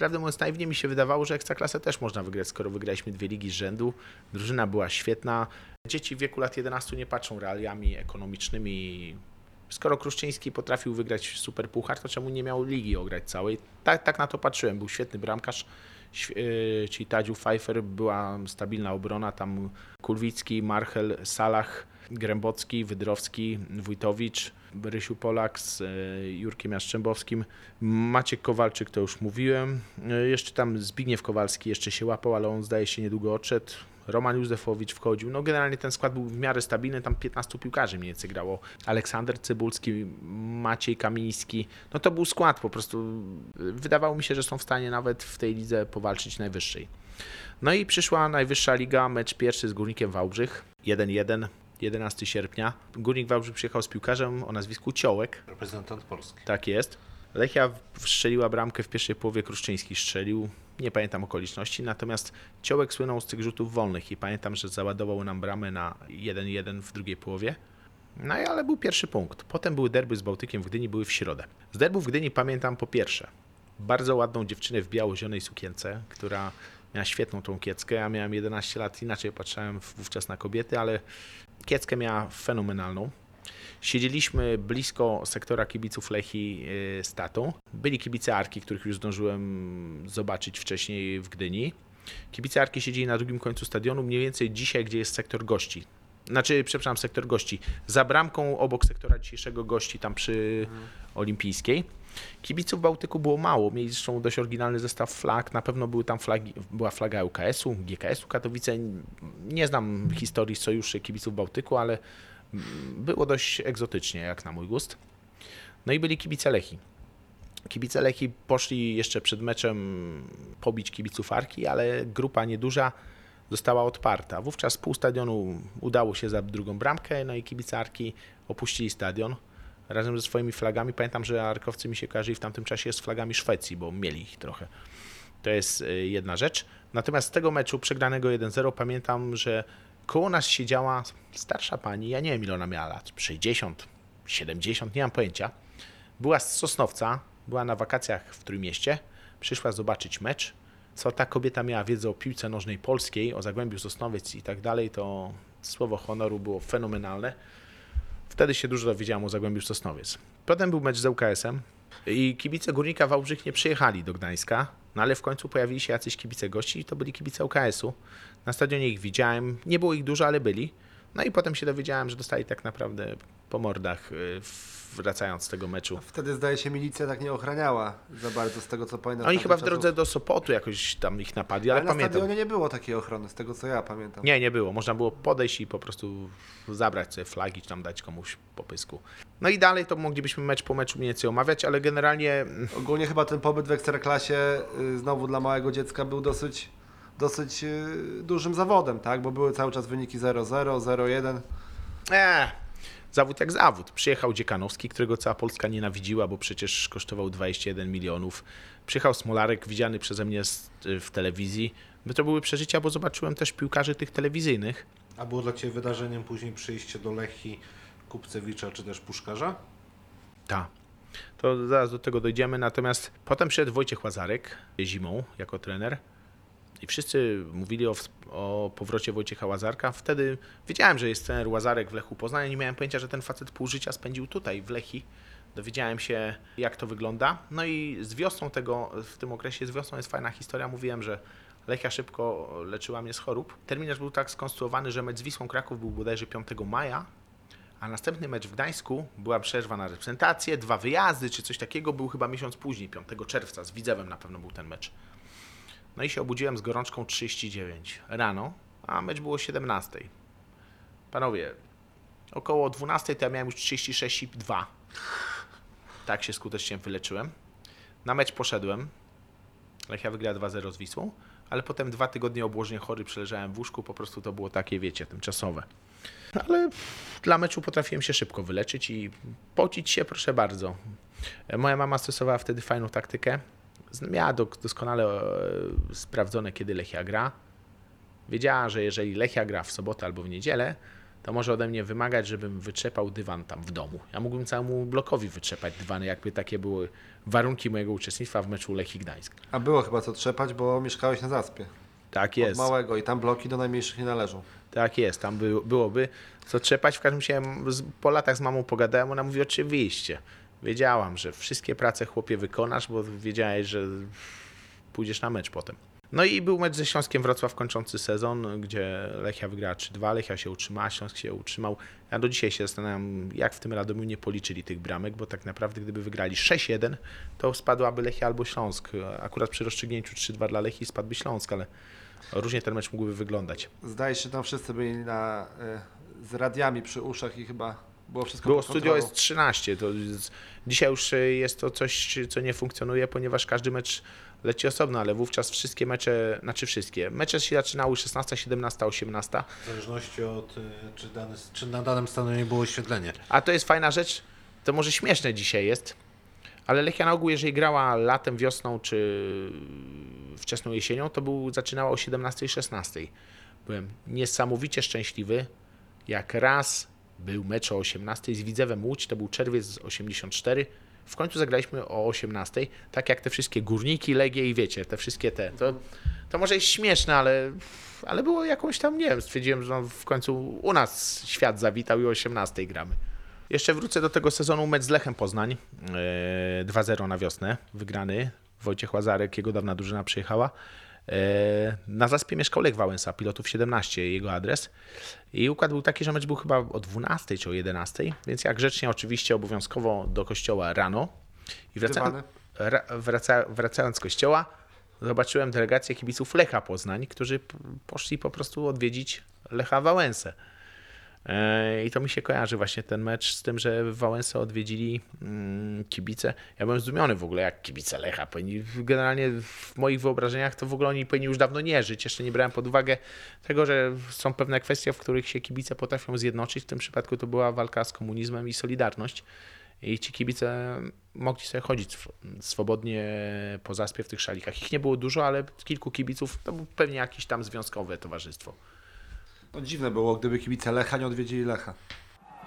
Prawdę mówiąc, naiwnie mi się wydawało, że ekstraklasę też można wygrać, skoro wygraliśmy dwie ligi z rzędu. Drużyna była świetna. Dzieci w wieku lat 11 nie patrzą realiami ekonomicznymi. Skoro Kruszczyński potrafił wygrać super puchar, to czemu nie miał ligi ograć całej? Tak, tak na to patrzyłem. Był świetny bramkarz, yy, czyli Tadziu Pfeiffer, była stabilna obrona, tam Kulwicki, Marchel, Salach, Grębocki, Wydrowski, Wójtowicz, Rysiu Polak z yy, Jurkiem Jastrzębowskim, Maciek Kowalczyk, to już mówiłem. Yy, Jeszcze tam Zbigniew Kowalski jeszcze się łapał, ale on zdaje się niedługo odszedł. Roman Józefowicz wchodził. No generalnie ten skład był w miarę stabilny, tam 15 piłkarzy mniej więcej grało. Aleksander Cybulski, Maciej Kamiński. No to był skład po prostu. Wydawało mi się, że są w stanie nawet w tej lidze powalczyć najwyższej. No i przyszła najwyższa liga, mecz pierwszy z Górnikiem Wałbrzych. 1-1, 11 sierpnia. Górnik Wałbrzych przyjechał z piłkarzem o nazwisku Ciołek. Reprezentant Polski. Tak jest. Lechia strzeliła bramkę w pierwszej połowie, Kruszczyński strzelił. Nie pamiętam okoliczności, natomiast Ciołek słynął z tych rzutów wolnych i pamiętam, że załadował nam bramę na 1-1 w drugiej połowie. No i ale był pierwszy punkt. Potem były derby z Bałtykiem w Gdyni, były w środę. Z derbów w Gdyni pamiętam po pierwsze bardzo ładną dziewczynę w biało-zielonej sukience, która miała świetną tą kieckę. Ja miałem 11 lat, inaczej patrzyłem wówczas na kobiety, ale kieckę miała fenomenalną. Siedzieliśmy blisko sektora kibiców Lechi yy, z tatą. Byli kibice Arki, których już zdążyłem zobaczyć wcześniej w Gdyni. Kibice Arki siedzieli na drugim końcu stadionu, mniej więcej dzisiaj, gdzie jest sektor gości. Znaczy, przepraszam, sektor gości. Za bramką obok sektora dzisiejszego gości, tam przy Olimpijskiej. Kibiców Bałtyku było mało. Mieli zresztą dość oryginalny zestaw flag. Na pewno były tam flagi, była flaga UKS-u, GKS-u Katowice. Nie znam historii sojuszy kibiców Bałtyku, ale było dość egzotycznie, jak na mój gust. No i byli kibice Lechi. Kibice Lechi poszli jeszcze przed meczem pobić kibiców Arki, ale grupa nieduża została odparta. Wówczas pół stadionu udało się za drugą bramkę, no i kibice Arki opuścili stadion razem ze swoimi flagami. Pamiętam, że Arkowcy mi się kojarzyli w tamtym czasie z flagami Szwecji, bo mieli ich trochę. To jest y, jedna rzecz. Natomiast z tego meczu przegranego 1-0 pamiętam, że koło nas siedziała starsza pani, ja nie wiem ile ona miała lat, 60, 70, nie mam pojęcia. Była z Sosnowca, była na wakacjach w Trójmieście, przyszła zobaczyć mecz. Co ta kobieta miała wiedzę o piłce nożnej polskiej, o Zagłębiu Sosnowiec i tak dalej, to słowo honoru było fenomenalne. Wtedy się dużo dowiedziałem o Zagłębiu Sosnowiec. Potem był mecz z ŁKS-em i kibice Górnika Wałbrzych nie przyjechali do Gdańska, no ale w końcu pojawili się jacyś kibice gości i to byli kibice ŁKS-u. Na stadionie ich widziałem, nie było ich dużo, ale byli. No i potem się dowiedziałem, że dostali tak naprawdę po mordach y, wracając z tego meczu. Wtedy zdaje się milicja tak nie ochraniała za bardzo z tego co pamiętam. Oni chyba w drodze czasów. do Sopotu jakoś tam ich napadli, ale, Ale na pamiętam. stadionie nie było takiej ochrony, z tego co ja pamiętam. Nie, nie było. Można było podejść i po prostu zabrać sobie flagi, czy tam dać komuś po pysku. No i dalej to moglibyśmy mecz po meczu mniej więcej omawiać, ale generalnie Ogólnie chyba ten pobyt w Ekstraklasie y, znowu dla małego dziecka był dosyć, dosyć y, dużym zawodem, tak? Bo były cały czas wyniki 0-0, 0-1. Eee, zawód jak zawód. Przyjechał Dziekanowski, którego cała Polska nienawidziła, bo przecież kosztował 21 milionów. Przyjechał Smolarek, widziany przeze mnie z- w telewizji. By to były przeżycia, bo zobaczyłem też piłkarzy tych telewizyjnych. A było dla Ciebie wydarzeniem później przyjście do Lechi Kupcewicza czy też Puszkarza? Tak. To zaraz do tego dojdziemy. Natomiast potem przyszedł Wojciech Łazarek zimą jako trener. I wszyscy mówili o, o powrocie Wojciecha Łazarka. Wtedy wiedziałem, że jest trener Łazarek w Lechu Poznań. Nie miałem pojęcia, że ten facet pół życia spędził tutaj, w Lechi. Dowiedziałem się, jak to wygląda. No i z wiosną tego, w tym okresie z wiosną jest fajna historia. Mówiłem, że Lechia szybko leczyła mnie z chorób. Terminarz był tak skonstruowany, że mecz z Wisłą Kraków był bodajże 5 maja, a następny mecz w Gdańsku była przerwa na reprezentację, dwa wyjazdy czy coś takiego. Był chyba miesiąc później, 5 czerwca, z Widzewem na pewno był ten mecz. No i się obudziłem z gorączką 39 rano, a mecz było o 17. Panowie, około 12 to ja miałem już 36,2. Tak się skutecznie wyleczyłem. Na mecz poszedłem. Lechia wygrała 2-0 z Wisłą, ale potem dwa tygodnie obłożnie chory przeleżałem w łóżku, po prostu to było takie, wiecie, tymczasowe. Ale dla meczu potrafiłem się szybko wyleczyć i pocić się, proszę bardzo. Moja mama stosowała wtedy fajną taktykę. Miała do- doskonale e, sprawdzone, kiedy Lechia gra. Wiedziała, że jeżeli Lechia gra w sobotę albo w niedzielę, to może ode mnie wymagać, żebym wytrzepał dywan tam w domu. Ja mógłbym całemu blokowi wytrzepać dywany, jakby takie były warunki mojego uczestnictwa w meczu Lechii Gdańsk. A było chyba co trzepać, bo mieszkałeś na zaspie. Tak Od jest. małego i tam bloki do najmniejszych nie należą. Tak jest, tam by, byłoby co trzepać. W każdym razie po latach z mamą pogadałem, ona mówi oczywiście. Wiedziałam, że wszystkie prace chłopie wykonasz, bo wiedziałeś, że pójdziesz na mecz potem. No i był mecz ze Śląskiem Wrocław kończący sezon, gdzie Lechia wygrała 3-2, Lechia się utrzymała, Śląsk się utrzymał. Ja do dzisiaj się zastanawiam, jak w tym Radomiu nie policzyli tych bramek, bo tak naprawdę gdyby wygrali 6-1, to spadłaby Lechia albo Śląsk. Akurat przy rozstrzygnięciu 3-2 dla Lechii spadłby Śląsk, ale różnie ten mecz mógłby wyglądać. Zdaje się, tam wszyscy byli na, y, z radiami przy uszach i chyba było wszystko Było studio jest 13. To dzisiaj już y, jest to coś, co nie funkcjonuje, ponieważ każdy mecz leci osobno, ale wówczas wszystkie mecze, znaczy wszystkie, mecze się zaczynały 16, 17, 18. W zależności od, y, czy, dany, czy na danym stadionie było oświetlenie. A to jest fajna rzecz, to może śmieszne dzisiaj jest, ale Lechia na ogół, jeżeli grała latem, wiosną czy wczesną jesienią, to był, zaczynała o 17 i 16. Byłem niesamowicie szczęśliwy, jak raz był mecz o 18 z Widzewem Łódź, to był czerwiec z 84. W końcu zagraliśmy o 18, tak jak te wszystkie górniki, legie i wiecie, te wszystkie te. To, to może jest śmieszne, ale, ale było jakąś tam, nie wiem, stwierdziłem, że no w końcu u nas świat zawitał i o 18 gramy. Jeszcze wrócę do tego sezonu mecz z Lechem Poznań. e, 2-0 na wiosnę, wygrany. Wojciech Łazarek, jego dawna drużyna przyjechała. E, Na zaspie mieszkał Lech Wałęsa, pilotów 17, jego adres. I układ był taki, że mecz był chyba o 12 czy o 11, więc jak grzecznie oczywiście obowiązkowo do kościoła rano. I ra, wraca, wracając z kościoła, zobaczyłem delegację kibiców Lecha Poznań, którzy poszli po prostu odwiedzić Lecha Wałęsę. E, I to mi się kojarzy właśnie ten mecz z tym, że Wałęsę odwiedzili mm, kibice. Ja byłem zdumiony w ogóle, jak kibice Lecha. Powinni, generalnie w moich wyobrażeniach to w ogóle oni powinni już dawno nie żyć. Jeszcze nie brałem pod uwagę tego, że są pewne kwestie, w których się kibice potrafią zjednoczyć. W tym przypadku to była walka z komunizmem i Solidarność. I ci kibice mogli sobie chodzić sw- swobodnie po zaspie w tych szalikach. Ich nie było dużo, ale kilku kibiców to był pewnie jakieś tam związkowe towarzystwo. No, dziwne było, gdyby kibice Lecha nie odwiedzili Lecha.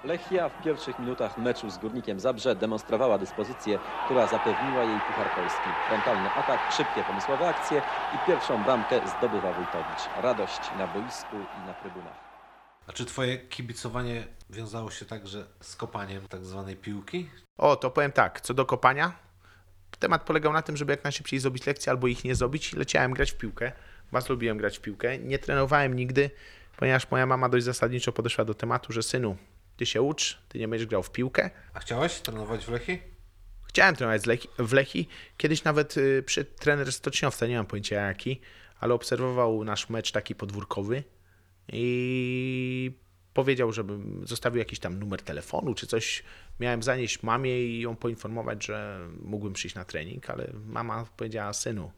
Lechia w pierwszych minutach meczu z Górnikiem Zabrze demonstrowała dyspozycję, która zapewniła jej Puchar Polski. Frontalny atak, szybkie pomysłowe akcje i pierwszą bramkę zdobywa Wójtowicz. Radość na boisku i na trybunach. A czy twoje kibicowanie wiązało się także z kopaniem tak zwanej piłki? O, to powiem tak, co do kopania. Temat polegał na tym, żeby jak najszybciej zrobić lekcje albo ich nie zrobić. Leciałem grać w piłkę. Bardzo lubiłem grać w piłkę. Nie trenowałem nigdy, ponieważ moja mama dość zasadniczo podeszła do tematu, że synu, ty się ucz, ty nie będziesz grał w piłkę. A chciałeś trenować w Lechii? Chciałem trenować Lechi, w Lechi. Kiedyś nawet y, przy trener stoczniowca, nie mam pojęcia jaki, ale obserwował nasz mecz taki podwórkowy i powiedział, żebym zostawił jakiś tam numer telefonu czy coś. Miałem zanieść mamie i ją poinformować, że mógłbym przyjść na trening, ale mama powiedziała, synu,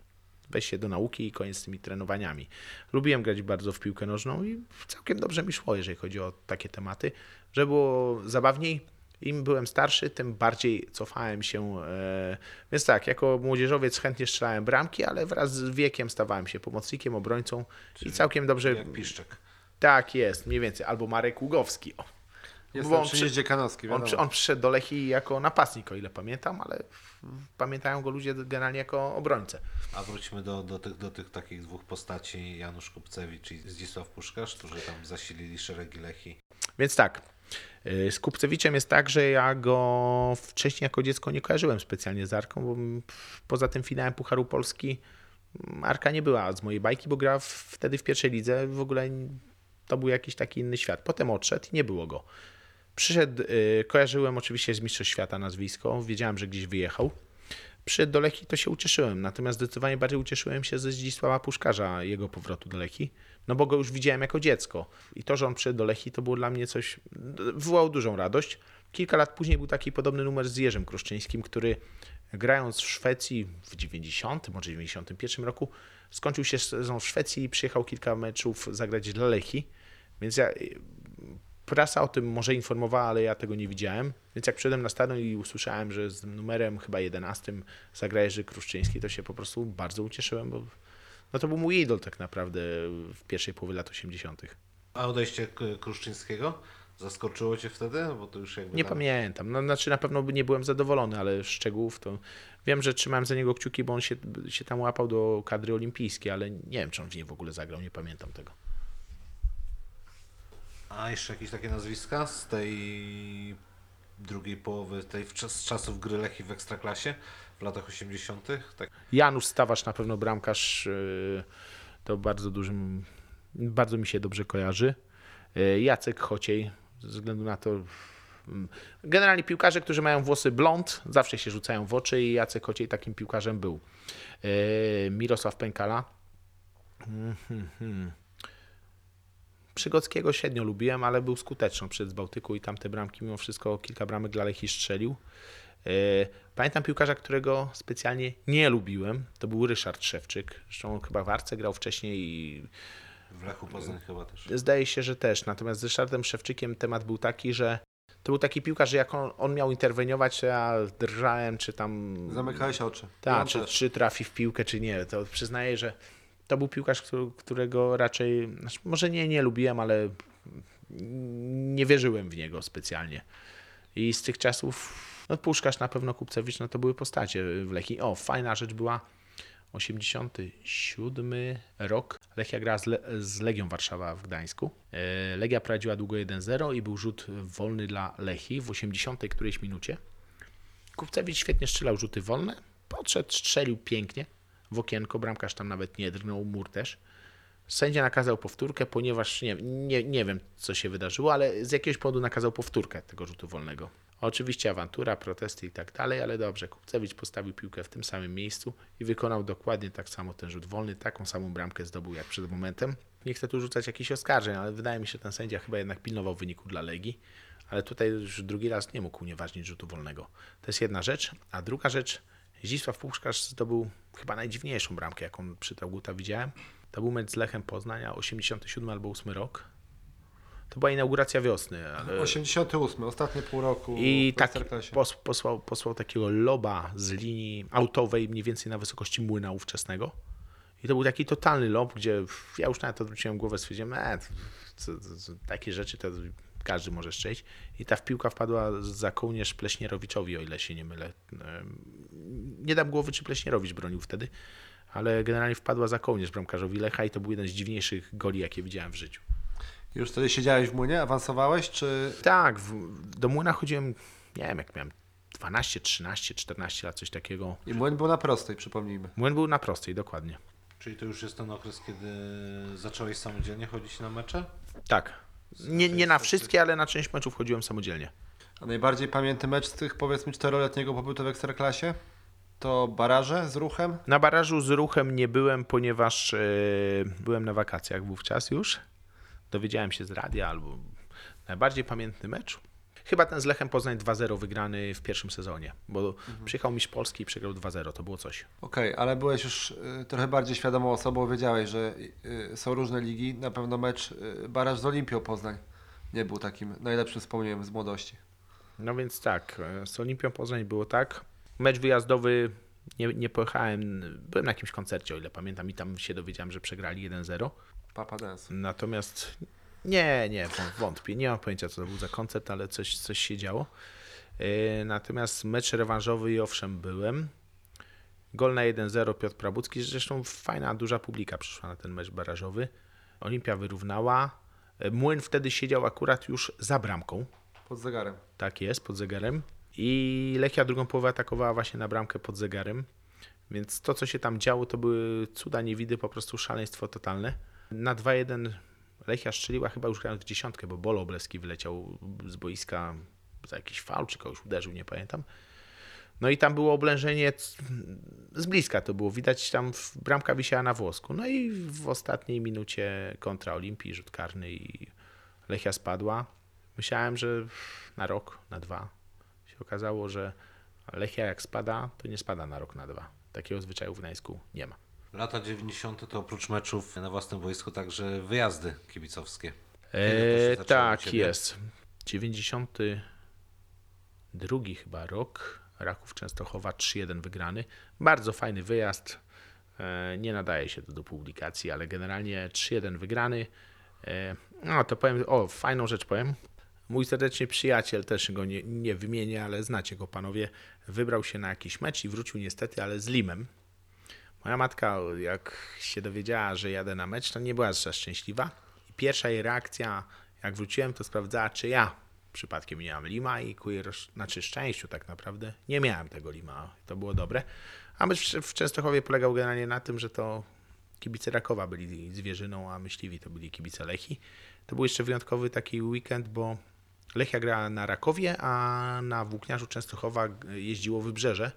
weź się do nauki i koniec z tymi trenowaniami. Lubiłem grać bardzo w piłkę nożną i całkiem dobrze mi szło, jeżeli chodzi o takie tematy, że było zabawniej. Im byłem starszy, tym bardziej cofałem się. E, więc tak, jako młodzieżowiec chętnie strzelałem bramki, ale wraz z wiekiem stawałem się pomocnikiem, obrońcą i całkiem dobrze. Jak Piszczek. Tak jest, mniej więcej. Albo Marek Ługowski. O. Jest Bo on przy jeździe Kanowski, On, on przyszedł do Lechi jako napastnik, o ile pamiętam, ale pamiętają go ludzie generalnie jako obrońcę. A wróćmy do, do, tych, do tych takich dwóch postaci, Janusz Kupcewicz i Zdzisław Puszkarz, którzy tam zasilili szeregi Lechii. Więc tak, Y, Z Kupcewiczem jest tak, że ja go wcześniej jako dziecko nie kojarzyłem specjalnie z Arką, bo poza tym finałem Pucharu Polski Arka nie była z mojej bajki, bo gra w- wtedy w pierwszej lidze. W ogóle to był jakiś taki inny świat. Potem odszedł i nie było go. Przyszedł, y, kojarzyłem oczywiście z Mistrzostw Świata nazwisko, wiedziałem, że gdzieś wyjechał. Przyszedł do Lechii, to się ucieszyłem, natomiast zdecydowanie bardziej ucieszyłem się ze Zdzisława Puszkarza, jego powrotu do Lechii, no bo go już widziałem jako dziecko. I to, że on przyszedł do Lechii, to było dla mnie coś, wywołało dużą radość. Kilka lat później był taki podobny numer z Jerzym Kruszczyńskim, który grając w Szwecji w 90, może 91 roku, skończył się sezon w Szwecji i przyjechał kilka meczów zagrać dla Lechii. Więc ja, prasa o tym może informowała, ale ja tego nie widziałem. Więc jak przyszedłem na stadion i usłyszałem, że z numerem chyba 11 zagra Jerzy Kruszczyński, to się po prostu bardzo ucieszyłem, bo no to był mój idol tak naprawdę w pierwszej połowie lat 80. A odejście Kruszczyńskiego zaskoczyło cię wtedy? Bo to już jakby Nie tam... pamiętam. No, znaczy na pewno nie byłem zadowolony, ale szczegółów to wiem, że trzymałem za niego kciuki, bo on się, się tam łapał do kadry olimpijskiej, ale nie wiem, czy on w niej w ogóle zagrał, nie pamiętam tego. A jeszcze jakieś takie nazwiska z tej drugiej połowy, tej z czasów gry Lechii w Ekstraklasie w latach 80. Tak. Janusz Stawarz na pewno bramkarz, yy, to bardzo dużym, bardzo mi się dobrze kojarzy. Yy, Jacek Chociej, ze względu na to, mm, generalnie piłkarze, którzy mają włosy blond, zawsze się rzucają w oczy i Jacek Chociej takim piłkarzem był. Yy, Mirosław Pękala. Mhm, hmm. Przygockiego średnio lubiłem, ale był skuteczny przed z Bałtyku i tamte bramki, mimo wszystko kilka bramek dla Lechii strzelił. E, Pamiętam piłkarza, którego specjalnie nie lubiłem. To był Ryszard Szewczyk. Zresztą on chyba w Arce grał wcześniej i W Lechu Poznań chyba też. zdaje się, że też. Natomiast z Ryszardem Szewczykiem temat był taki, że to był taki piłkarz, że jak on, on miał interweniować, to ja drżałem, czy tam. Zamykałeś oczy. Tak, czy, też. czy trafi w piłkę, czy nie. To przyznaję, że to był piłkarz, którego raczej, znaczy może nie, nie lubiłem, ale nie wierzyłem w niego specjalnie. I z tych czasów, no Puszkarz na pewno Kupcewicz, no to były postacie w Lechii. O, fajna rzecz była 87 rok. Lechia grała z, Le- z Legią Warszawa w Gdańsku. E, Legia prowadziła długo 1-0 i był rzut wolny dla Lechii w 80 którejś minucie. Kupcewicz świetnie strzelał rzuty wolne. Podszedł, strzelił pięknie w okienko. Bramkarz tam nawet nie drgnął, mur też. Sędzia nakazał powtórkę, ponieważ nie, nie, nie wiem, co się wydarzyło, ale z jakiegoś powodu nakazał powtórkę tego rzutu wolnego. Oczywiście awantura, protesty i tak dalej, ale dobrze. Kupcewicz postawił piłkę w tym samym miejscu i wykonał dokładnie tak samo ten rzut wolny, taką samą bramkę zdobył jak przed momentem. Nie chcę tu rzucać jakichś oskarżeń, ale wydaje mi się, że ten sędzia chyba jednak pilnował wyniku dla Legii, ale tutaj już drugi raz nie mógł unieważnić rzutu wolnego. To jest jedna rzecz, a druga rzecz, Zdzisław Puszkarz zdobył chyba najdziwniejszą bramkę, jaką przy Tauguta widziałem. To był mecz z Lechem Poznania, 87 albo 8 rok. To była inauguracja wiosny, ale... 88, ostatnie pół roku I tak posłał, posłał takiego loba z linii autowej mniej więcej na wysokości młyna ówczesnego. I to był taki totalny lob, gdzie ja już nawet odwróciłem głowę, stwierdziłem, e, takie rzeczy to każdy może strzelić. I ta piłka wpadła za kołnierz Pleśnierowiczowi, o ile się nie mylę. Nie dam głowy, czy Pleśnierowicz bronił wtedy, ale generalnie wpadła za kołnierz bramkarzowi Lecha i to był jeden z dziwniejszych goli, jakie widziałem w życiu. Już wtedy siedziałeś w młynie, awansowałeś, czy Tak, w, do młyna chodziłem, nie wiem, jak miałem 12, 13, 14 lat, coś takiego. i młyn był na prostej, przypomnijmy. Młyn był na prostej, dokładnie. Czyli to już jest ten okres, kiedy zacząłeś samodzielnie chodzić na mecze? Tak. Nie, nie na wszystkie, ale na część meczów chodziłem samodzielnie. A najbardziej pamiętny mecz z tych powiedzmy czteroletniego pobytu w Ekstraklasie? To baraże z ruchem? Na barażu z ruchem nie byłem, ponieważ e, byłem na wakacjach wówczas już. Dowiedziałem się z radia albo najbardziej pamiętny mecz. Chyba ten z Lechem Poznań 2-0 wygrany w pierwszym sezonie, bo przyjechał mistrz Polski i przegrał 2-0, to było coś. Okej, ale byłeś już y, trochę bardziej świadomą osobą, wiedziałeś, że y, są różne ligi. Na pewno mecz y, baraż z Olimpią Poznań nie był takim najlepszym wspomnieniem z młodości. No więc tak, e, z Olimpią Poznań było tak. Mecz wyjazdowy nie, nie pojechałem, byłem na jakimś koncercie, o ile pamiętam, i tam się dowiedziałem, że przegrali 1-0. Papa Dance. Natomiast nie, nie, wą- wątpię. Nie mam pojęcia, co to był za koncert, ale coś, coś się działo. Yy, Natomiast mecz rewanżowy i owszem byłem. Gol na 1-0 Piotr Prabucki. Zresztą fajna, duża publika przyszła na ten mecz barażowy. Olimpia wyrównała. E, Młyn wtedy siedział akurat już za bramką. Pod zegarem. Tak jest, pod zegarem. I Lechia drugą połowę atakowała właśnie na bramkę pod zegarem. Więc to, co się tam działo, to były cuda niewidy, po prostu szaleństwo totalne. Na 2-1 Lechia strzeliła chyba już grając w dziesiątkę, bo Bolo Obleski wyleciał z boiska za jakiś fał, czy kogoś uderzył, nie pamiętam. No i tam było oblężenie z bliska, to było widać, tam bramka wisiała na włosku. No i w ostatniej minucie kontra Olimpii, rzut karny i Lechia spadła. Myślałem, że na rok, na dwa. Się okazało, że Lechia jak spada, to nie spada na rok, na dwa. Takiego zwyczaju w Gdańsku nie ma. Lata 90. to oprócz meczów na własnym boisku także wyjazdy kibicowskie. E, tak jest. 92 chyba rok. Raków Częstochowa 3-1 wygrany. Bardzo fajny wyjazd. E, nie nadaje się to do publikacji, ale generalnie 3-1 wygrany. E, no to powiem, o fajną rzecz powiem. Mój serdeczny przyjaciel, też go nie, nie wymienię, ale znacie go panowie, wybrał się na jakiś mecz i wrócił niestety, ale z Limem. Moja matka, jak się dowiedziała, że jadę na mecz, to nie była za szczęśliwa. I pierwsza jej reakcja, jak wróciłem, to sprawdzała, czy ja przypadkiem nie mam lima i ku jej roz... znaczy szczęściu tak naprawdę nie miałem tego lima. To było dobre. A mecz w Częstochowie polegał generalnie na tym, że to kibice Rakowa byli zwierzyną, a myśliwi to byli kibice Lechi. To był jeszcze wyjątkowy taki weekend, bo Lechia grała na Rakowie, a na Włókniarzu Częstochowa jeździło Wybrzeże.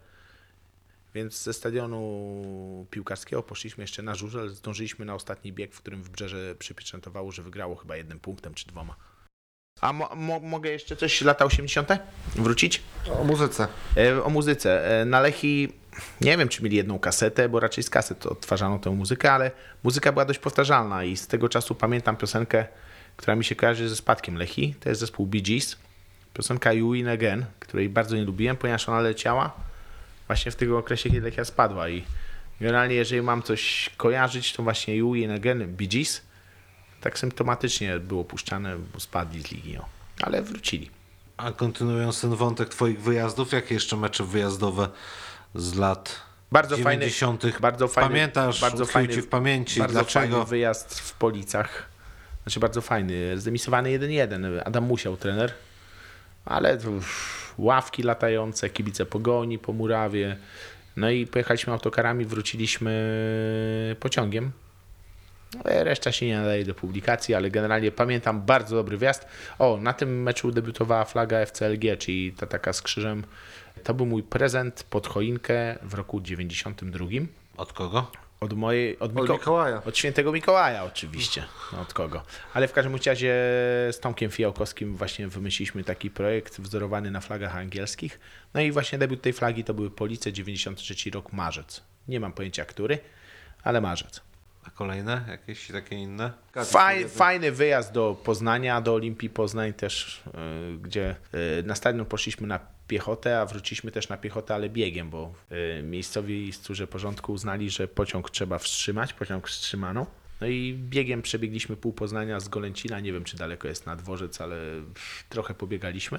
Więc ze stadionu piłkarskiego poszliśmy jeszcze na żużel. Zdążyliśmy na ostatni bieg, w którym Wybrzeże przypieczętowało, że wygrało chyba jednym punktem czy dwoma. A mo- mo- mogę jeszcze coś lata 80. wrócić? O muzyce. E, o muzyce. E, na Lechi nie wiem, czy mieli jedną kasetę, bo raczej z kaset odtwarzano tę muzykę, ale muzyka była dość powtarzalna i z tego czasu pamiętam piosenkę, która mi się kojarzy ze spadkiem Lechi. To jest zespół Bee Gees. Piosenka You Win Again, której bardzo nie lubiłem, ponieważ ona leciała właśnie w tym okresie, kiedy Lechia spadła i generalnie jeżeli mam coś kojarzyć, to właśnie You Win Again, Bee Gees. Tak symptomatycznie było puszczane, bo spadli z ligi, o. ale wrócili. A kontynuując ten wątek twoich wyjazdów, jakie jeszcze mecze wyjazdowe z lat Bardzo 90. fajny, bardzo fajny, pamiętasz, bardzo fajny, ci w pamięci, bardzo dlaczego? fajny wyjazd w Policach. Znaczy bardzo fajny, zdemisowany 1-1. Adam Musiał, trener, ale ławki latające, kibice pogoni po murawie. No i pojechaliśmy autokarami, wróciliśmy pociągiem. No, Reszta się nie nadaje do publikacji, ale generalnie pamiętam bardzo dobry wjazd. O, na tym meczu debiutowała flaga FCLG, czyli ta taka z krzyżem. To był mój prezent pod choinkę w roku 92. Od kogo? Od mojej, od, Od Miko- Mikołaja. Od świętego Mikołaja oczywiście. No, od kogo? Ale w każdym razie z Tomkiem Fijałkowskim właśnie wymyśliliśmy taki projekt wzorowany na flagach angielskich. No i właśnie debiut tej flagi to były Police 93 rok, marzec. Nie mam pojęcia który, ale marzec. A kolejne? Jakieś takie inne? Faj, fajny wyjazd do Poznania, do Olimpii Poznań też, y, gdzie y, na stadion poszliśmy na piechotę, a wróciliśmy też na piechotę, ale biegiem, bo y, miejscowi stróże porządku uznali, że pociąg trzeba wstrzymać, pociąg wstrzymano. No i biegiem przebiegliśmy pół Poznania z Golęcina, nie wiem czy daleko jest na dworzec, ale trochę pobiegaliśmy.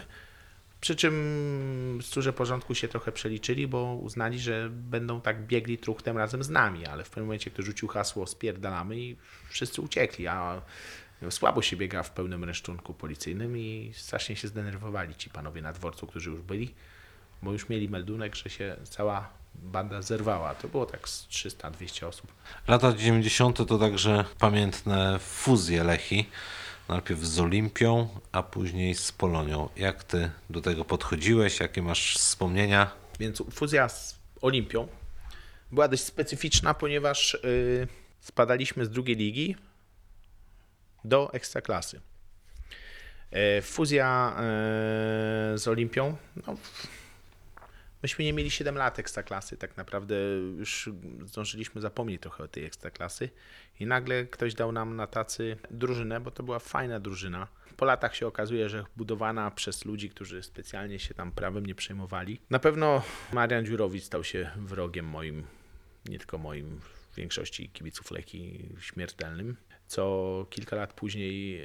Przy czym stróże porządku się trochę przeliczyli, bo uznali, że będą tak biegli truchtem razem z nami, ale w pewnym momencie ktoś rzucił hasło spierdalamy i wszyscy uciekli, a słabo się biega w pełnym resztunku policyjnym i strasznie się zdenerwowali ci panowie na dworcu, którzy już byli, bo już mieli meldunek, że się cała banda zerwała. To było tak z 300-200 osób. Lata 90. to także pamiętne fuzje Lechi. Najpierw z Olimpią, a później z Polonią. Jak ty do tego podchodziłeś? Jakie masz wspomnienia? Więc fuzja z Olimpią była dość specyficzna, ponieważ y, spadaliśmy z drugiej ligi do ekstraklasy. E, Fuzja e, z Olimpią, no, myśmy nie mieli 7 lat ekstraklasy, tak naprawdę już zdążyliśmy zapomnieć trochę o tej ekstraklasy i nagle ktoś dał nam na tacy drużynę, bo to była fajna drużyna. Po latach się okazuje, że budowana przez ludzi, którzy specjalnie się tam prawem nie przejmowali. Na pewno Marian Dziurowicz stał się wrogiem moim, nie tylko moim, w większości kibiców Leki śmiertelnym. Co kilka lat później, e,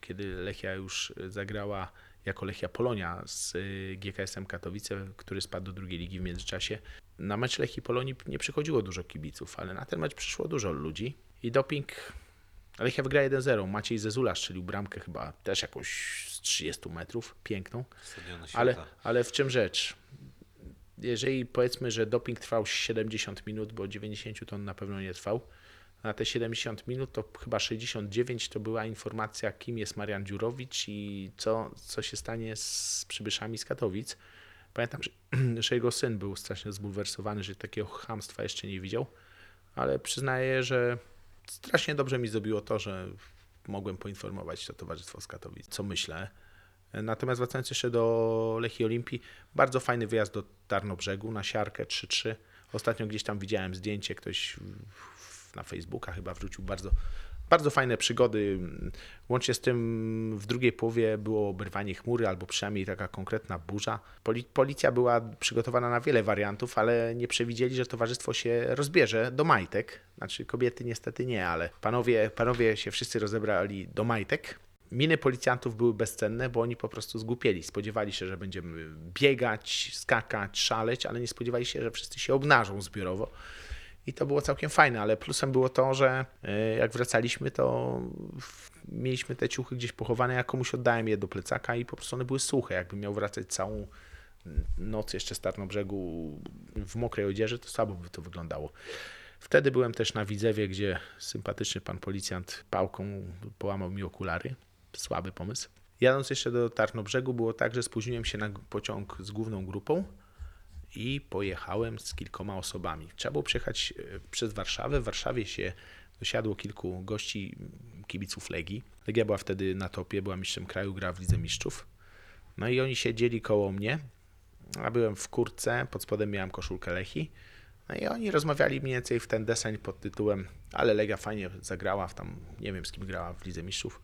kiedy Lechia już zagrała jako Lechia Polonia z e, GKS-em Katowice, który spadł do drugiej ligi w międzyczasie. Na mecz Lechii Polonii nie przychodziło dużo kibiców, ale na ten mecz przyszło dużo ludzi i doping Lechia wygra 1-0. Maciej Zezula strzelił bramkę chyba też jakąś z 30 metrów, piękną. Ale, ale w czym rzecz? Jeżeli powiedzmy, że doping trwał 70 minut, bo 90 to on na pewno nie trwał, na te 70 minut to chyba 69 to była informacja, kim jest Marian Dziurowicz i co, co się stanie z przybyszami z Katowic. Pamiętam, że, [clears throat] że jego syn był strasznie zbulwersowany, że takiego chamstwa jeszcze nie widział, ale przyznaję, że strasznie dobrze mi zrobiło to, że mogłem poinformować to towarzystwo z Katowic, co myślę. Natomiast wracając jeszcze do Lechii Olimpii, bardzo fajny wyjazd do Tarnobrzegu na siarkę 3-3. Ostatnio gdzieś tam widziałem zdjęcie, ktoś na Facebooka chyba wrzucił bardzo, bardzo fajne przygody. Łącznie z tym w drugiej połowie było oberwanie chmury, albo przynajmniej taka konkretna burza. Poli- Policja była przygotowana na wiele wariantów, ale nie przewidzieli, że towarzystwo się rozbierze do majtek. Znaczy kobiety niestety nie, ale panowie, panowie się wszyscy rozebrali do majtek. Miny policjantów były bezcenne, bo oni po prostu zgłupieli. Spodziewali się, że będziemy biegać, skakać, szaleć, ale nie spodziewali się, że wszyscy się obnażą zbiorowo. I to było całkiem fajne, ale plusem było to, że e, jak wracaliśmy, to mieliśmy te ciuchy gdzieś pochowane. Ja komuś oddałem je do plecaka i po prostu one były suche. Jakbym miał wracać całą noc jeszcze z Tarnobrzegu w mokrej odzieży, to słabo by to wyglądało. Wtedy byłem też na Widzewie, gdzie sympatyczny pan policjant pałką połamał mi okulary. Słaby pomysł. Jadąc jeszcze do Tarnobrzegu było tak, że spóźniłem się na pociąg z główną grupą i pojechałem z kilkoma osobami. Trzeba było przejechać e, przez Warszawę. W Warszawie się dosiadło kilku gości, m, kibiców Legii. Legia była wtedy na topie, była mistrzem kraju, grała w Lidze Mistrzów. No i oni siedzieli koło mnie, a byłem w kurce, pod spodem miałem koszulkę Lechi. No i oni rozmawiali mniej więcej w ten deseń pod tytułem ale Legia fajnie zagrała, w tam nie wiem z kim grała w Lidze Mistrzów.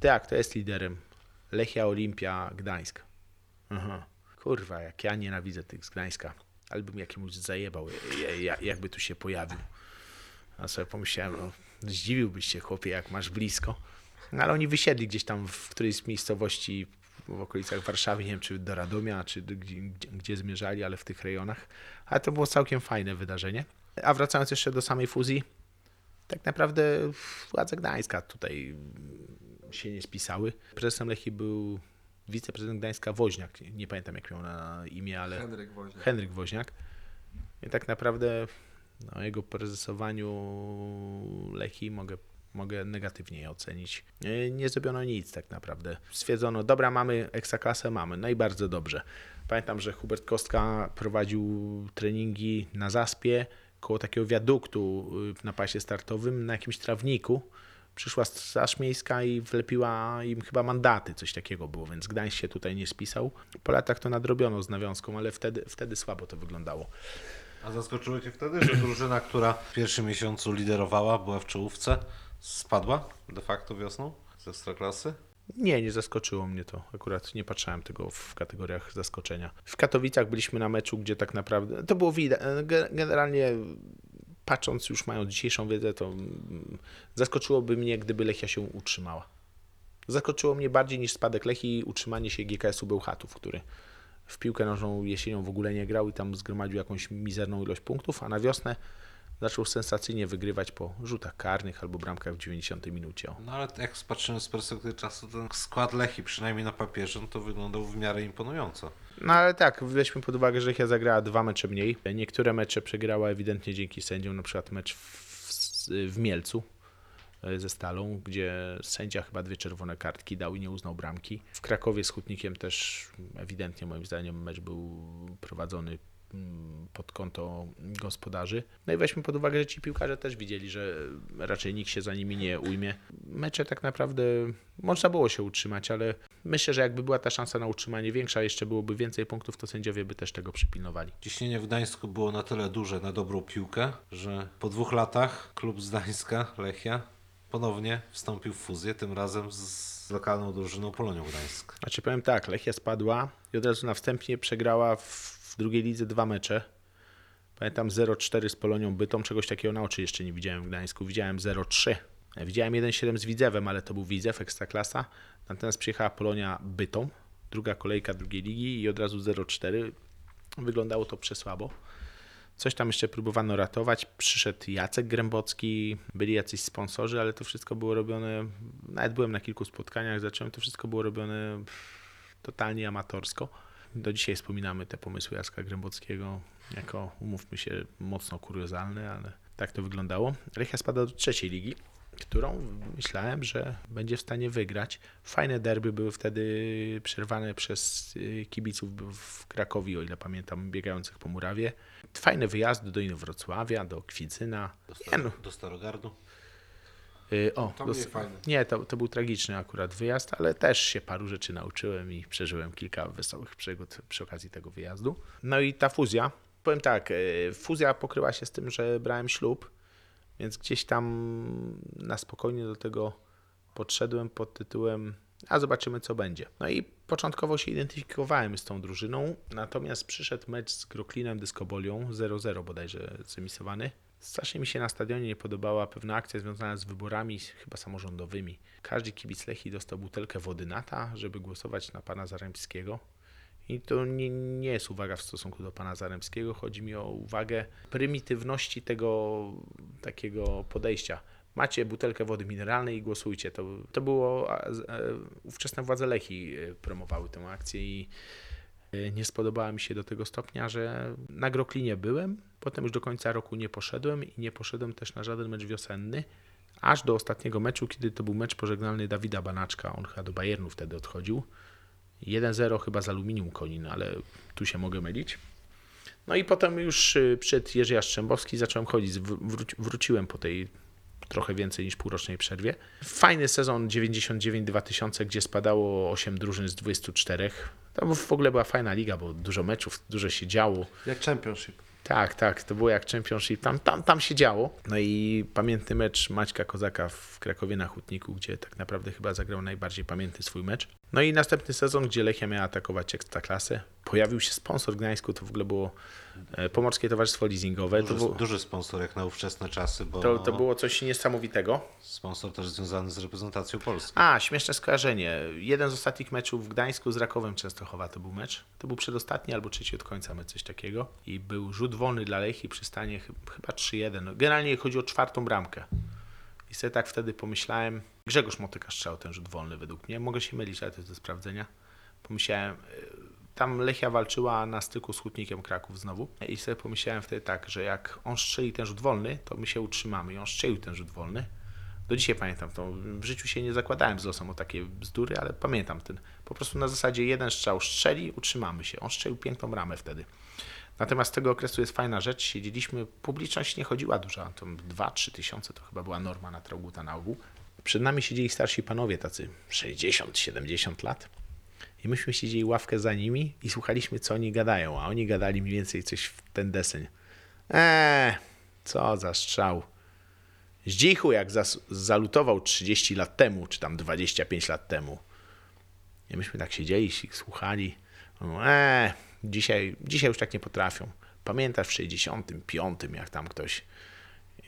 Tak, to jest liderem. Lechia Olimpia Gdańsk. Aha. Kurwa, jak ja nienawidzę tych z Gdańska. Ale bym jakiemuś zajebał, ja- ja- jakby tu się pojawił. A sobie pomyślałem, no, zdziwiłbyś się chłopie, jak masz blisko. No, ale oni wysiedli gdzieś tam w którejś miejscowości w okolicach Warszawy, nie wiem czy do Radomia, czy gdzie, gdzie, zmierzali, ale w tych rejonach. Ale to było całkiem fajne wydarzenie. A wracając jeszcze do samej fuzji, tak naprawdę władze Gdańska tutaj się nie spisały. Prezesem Lechii był wiceprezydent Gdańska Woźniak. Nie pamiętam jak miał na imię, ale Henryk Woźniak. Henryk Woźniak. I tak naprawdę o jego prezesowaniu Lechii mogę, mogę negatywnie ocenić. Nie, nie zrobiono nic tak naprawdę. Stwierdzono, dobra, mamy ekstraklasę, mamy. No i bardzo dobrze. Pamiętam, że Hubert Kostka prowadził treningi na zaspie koło takiego wiaduktu y, na pasie startowym na jakimś trawniku. Przyszła Straż Miejska i wlepiła im chyba mandaty, coś takiego było, więc Gdańsk się tutaj nie spisał. Po latach to nadrobiono z nawiązką, ale wtedy, wtedy słabo to wyglądało. A zaskoczyło Cię wtedy, że drużyna, która w pierwszym miesiącu liderowała, była w czołówce, spadła de facto wiosną z Ekstraklasy? Nie, nie zaskoczyło mnie to. Akurat nie patrzałem tego w kategoriach zaskoczenia. W Katowicach byliśmy na meczu, gdzie tak naprawdę to było widać. Ge- Generalnie patrząc już mając dzisiejszą wiedzę, to mm, zaskoczyłoby mnie, gdyby Lechia się utrzymała. Zaskoczyło mnie bardziej niż spadek Lechii utrzymanie się GKS-u Bełchatów, który w piłkę nożną jesienią w ogóle nie grał i tam zgromadził jakąś mizerną ilość punktów, a na wiosnę zaczął sensacyjnie wygrywać po rzutach karnych albo bramkach w 90 minucie. No ale jak patrzymy z perspektywy czasu, ten skład Lechi, przynajmniej na papierze, no to wyglądał w miarę imponująco. No ale tak, weźmy pod uwagę, że Lechia zagrała dwa mecze mniej. Niektóre mecze przegrała ewidentnie dzięki sędziom, na przykład mecz w, w Mielcu e, ze Stalą, gdzie sędzia chyba dwie czerwone kartki dał i nie uznał bramki. W Krakowie z Hutnikiem też ewidentnie moim zdaniem mecz był prowadzony pod konto gospodarzy. No i weźmy pod uwagę, że ci piłkarze też widzieli, że raczej nikt się za nimi nie ujmie. Mecze tak naprawdę można było się utrzymać, ale myślę, że jakby była ta szansa na utrzymanie większa, jeszcze byłoby więcej punktów, to sędziowie by też tego przypilnowali. Ciśnienie w Gdańsku było na tyle duże na dobrą piłkę, że po dwóch latach klub z Gdańska, Lechia, ponownie wstąpił w fuzję, tym razem z lokalną drużyną Polonią Gdańsk. Znaczy powiem tak, Lechia spadła i od razu na wstępnie przegrała w, w drugiej lidze dwa mecze. Pamiętam 0-4 z Polonią Bytom, czegoś takiego na oczy jeszcze nie widziałem w Gdańsku. Widziałem 0-3. Widziałem 1-7 z Widzewem, ale to był Widzew, Ekstraklasa. Natomiast przyjechała Polonia Bytom, druga kolejka drugiej ligi i od razu 0-4. Wyglądało to przesłabo. Coś tam jeszcze próbowano ratować. Przyszedł Jacek Grębocki, byli jacyś sponsorzy, ale to wszystko było robione. Nawet byłem na kilku spotkaniach, zacząłem, to wszystko było robione totalnie amatorsko. Do dzisiaj wspominamy te pomysły Jacka Grębockiego jako, umówmy się, mocno kuriozalne, ale tak to wyglądało. Lechia spada do trzeciej ligi, którą myślałem, że będzie w stanie wygrać. Fajne derby były wtedy przerwane przez y, kibiców w Krakowie, o ile pamiętam, biegających po murawie. Fajne wyjazdy do Inowrocławia, do Kwidzyna. Do, Star- no, do Starogardu. Y, o, To do- mniej fajne. nie, to, to był tragiczny akurat wyjazd, ale też się paru rzeczy nauczyłem i przeżyłem kilka wesołych przygód przy okazji tego wyjazdu. No i ta fuzja, powiem tak, y, fuzja pokryła się z tym, że brałem ślub, więc gdzieś tam na spokojnie do tego podszedłem pod tytułem a zobaczymy co będzie. No i początkowo się identyfikowałem z tą drużyną, natomiast przyszedł mecz z Groklinem Dyskobolią 0-0 bodajże zemisowany. Strasznie mi się na stadionie nie podobała pewna akcja związana z wyborami chyba samorządowymi. Każdy kibic Lechii dostał butelkę wody nata, żeby głosować na pana Zaremskiego. I to nie, nie jest uwaga w stosunku do pana Zaremskiego, chodzi mi o uwagę prymitywności tego takiego podejścia. Macie butelkę wody mineralnej i głosujcie. To, to było, e, ówczesne władze Lechii e, promowały tę akcję i nie spodobała mi się do tego stopnia, że na Groklinie byłem, potem już do końca roku nie poszedłem i nie poszedłem też na żaden mecz wiosenny, aż do ostatniego meczu, kiedy to był mecz pożegnalny Dawida Banaczka, on chyba do Bayernu wtedy odchodził. 1-0 chyba z Aluminium Konin, ale tu się mogę mylić. No i potem już y, przed Jerzy Jastrzębowski zacząłem chodzić, wró- wróci- wróciłem po tej trochę więcej niż półrocznej przerwie. Fajny sezon 99-2000, gdzie spadało 8 drużyn z 24. To w ogóle była fajna liga, bo dużo meczów, dużo się działo. Jak Championship. Tak, tak, to było jak Championship, tam, tam, tam się działo. No i pamiętny mecz Maćka Kozaka w Krakowie na Hutniku, gdzie tak naprawdę chyba zagrał najbardziej pamiętny swój mecz. No i następny sezon, gdzie Lechia miała atakować Ekstraklasę. Pojawił się sponsor w Gdańsku, to w ogóle było Pomorskie Towarzystwo Leasingowe. To, Duży, było, duży sponsor jak na ówczesne czasy, bo to, to było coś niesamowitego. sponsor też związany z reprezentacją Polski. A, śmieszne skojarzenie. Jeden z ostatnich meczów w Gdańsku z Rakowem Częstochowa to był mecz. To był przedostatni albo trzeci od końca mecz, coś takiego. I był rzut wolny dla Lechii przy stanie chy- chyba 3-1. No, generalnie chodzi o czwartą bramkę. I sobie tak wtedy pomyślałem, Grzegorz Motyka strzał ten rzut wolny według mnie. Mogę się mylić, ale to jest do sprawdzenia. Pomyślałem, tam Lechia walczyła na styku z Hutnikiem Kraków znowu. I sobie pomyślałem wtedy tak, że jak on strzeli ten rzut wolny, to my się utrzymamy. I on strzelił ten rzut wolny. Do dzisiaj pamiętam to. W życiu się nie zakładałem z losem o takie bzdury, ale pamiętam ten. Po prostu na zasadzie jeden strzał strzeli, utrzymamy się. On strzelił piękną ramę wtedy. Natomiast z tego okresu jest fajna rzecz. Siedzieliśmy, publiczność nie chodziła duża, to 2-3 tysiące to chyba była norma na Trauguta na ogół. Przed nami siedzieli starsi panowie, tacy 60-70 lat. I myśmy siedzieli ławkę za nimi i słuchaliśmy, co oni gadają, a oni gadali mniej więcej coś w ten deseń. Eee, co za strzał. Zdzichu, jak zas- zalutował 30 lat temu, czy tam 25 lat temu. I myśmy tak siedzieli, słuchali. Eee, dzisiaj, dzisiaj już tak nie potrafią. Pamiętasz w 65, jak tam ktoś.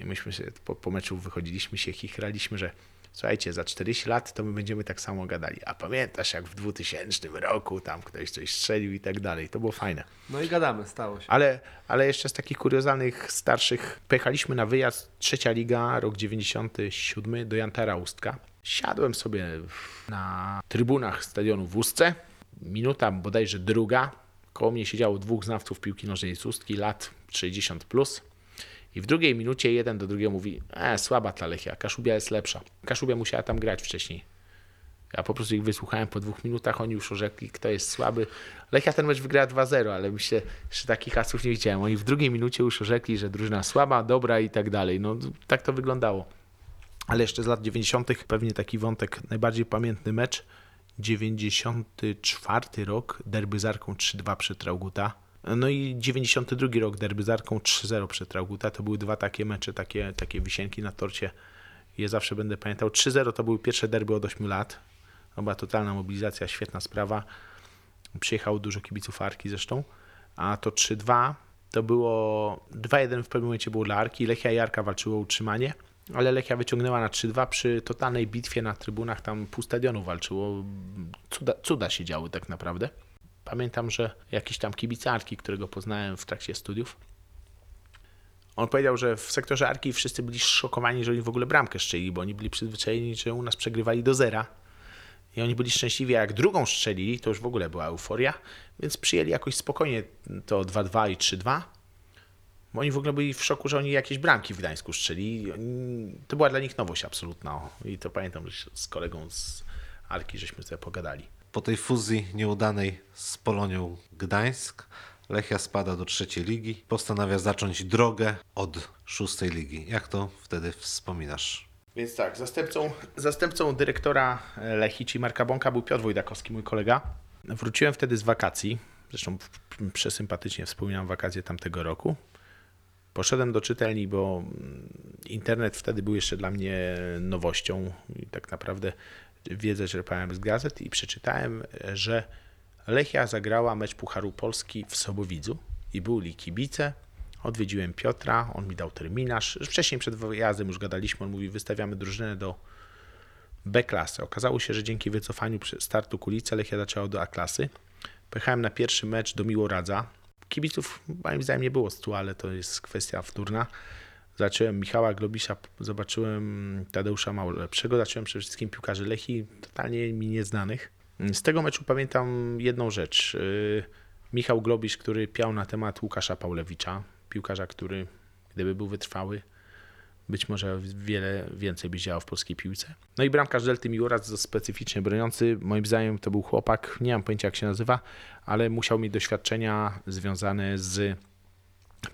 I myśmy się po, po meczu wychodziliśmy się, chichraliśmy, że słuchajcie, za 40 lat to my będziemy tak samo gadali. A pamiętasz, jak w 2000 roku tam ktoś coś strzelił i tak dalej. To było fajne. No i gadamy, stało się. Ale, ale jeszcze z takich kuriozalnych, starszych, pojechaliśmy na wyjazd, trzecia liga, rok 97 do Jantara Ustka. Siadłem sobie na trybunach stadionu w Ustce. Minuta bodajże druga. Koło mnie siedziało dwóch znawców piłki nożnej z Ustki, lat 60+. Plus. I w drugiej minucie jeden do drugiego mówi, e, słaba ta Lechia, Kaszubia jest lepsza. Kaszubia musiała tam grać wcześniej. Ja po prostu ich wysłuchałem po dwóch minutach, oni już orzekli, kto jest słaby. Lechia ten mecz wygrała 2-0, ale myślę, że takich hasów nie widziałem. Oni w drugiej minucie już orzekli, że drużyna słaba, dobra i tak dalej. No tak to wyglądało. Ale jeszcze z lat 90. pewnie taki wątek, najbardziej pamiętny mecz. 94 rok, derby z Arką 3-2 przed Trauguta. No i 92 rok, derby z Arką 3-0 przed Trauguta. To były dwa takie mecze, takie, takie wisienki na torcie. Je zawsze będę pamiętał. 3-0 to były pierwsze derby od 8 lat. To była totalna mobilizacja, świetna sprawa. Przyjechało dużo kibiców Arki zresztą. A to 3-2 to było 2-1 w pewnym momencie było dla Arki. Lechia i Arka walczyło o utrzymanie, ale Lechia wyciągnęła na 3-2 przy totalnej bitwie na trybunach. Tam pół stadionu walczyło. Cuda, cuda się działy tak naprawdę. Pamiętam, że jakiś tam kibic Arki, którego poznałem w trakcie studiów, On powiedział, że w sektorze Arki wszyscy byli szokowani, że oni w ogóle bramkę szczelili, bo oni byli przyzwyczajeni, że u nas przegrywali do zera. I oni byli szczęśliwi, a jak drugą strzelili, to już w ogóle była euforia, więc przyjęli jakoś spokojnie to 2-2 i 3-2. Bo oni w ogóle byli w szoku, że oni jakieś bramki w Gdańsku strzeli. To była dla nich nowość absolutna. I to pamiętam, że z kolegą z Arki żeśmy sobie pogadali. Po tej fuzji nieudanej z Polonią Gdańsk, Lechia spada do trzeciej ligi. Postanawia zacząć drogę od szóstej ligi. Jak to wtedy wspominasz? Więc tak, zastępcą, zastępcą dyrektora Lechii, czyli Marka Bąka, był Piotr Wojtakowski, mój kolega. Wróciłem wtedy z wakacji, zresztą przesympatycznie wspominam wakacje tamtego roku. Poszedłem do czytelni, bo internet wtedy był jeszcze dla mnie nowością i tak naprawdę wiedzę czerpałem z gazet i przeczytałem, że Lechia zagrała mecz Pucharu Polski w Sobowidzu i byli kibice. Odwiedziłem Piotra, on mi dał terminarz. Wcześniej przed wyjazdem już gadaliśmy, on mówi wystawiamy drużynę do B klasy. Okazało się, że dzięki wycofaniu startu Kulice Lechia zaczęła do A klasy. Pojechałem na pierwszy mecz do Miłoradza. Kibiców moim zdaniem nie było stu, ale to jest kwestia wtórna. Zobaczyłem Michała Globisza, zobaczyłem Tadeusza Małolepszego, zobaczyłem przede wszystkim piłkarzy Lechii, totalnie mi nieznanych. Z tego meczu pamiętam jedną rzecz. Yy, Michał Globisz, który piał na temat Łukasza Paulewicza, piłkarza, który gdyby był wytrwały, być może wiele więcej by działał w polskiej piłce. No i bramkarz Delty Miłoraz, specyficznie broniący, moim zdaniem to był chłopak, nie mam pojęcia jak się nazywa, ale musiał mieć doświadczenia związane z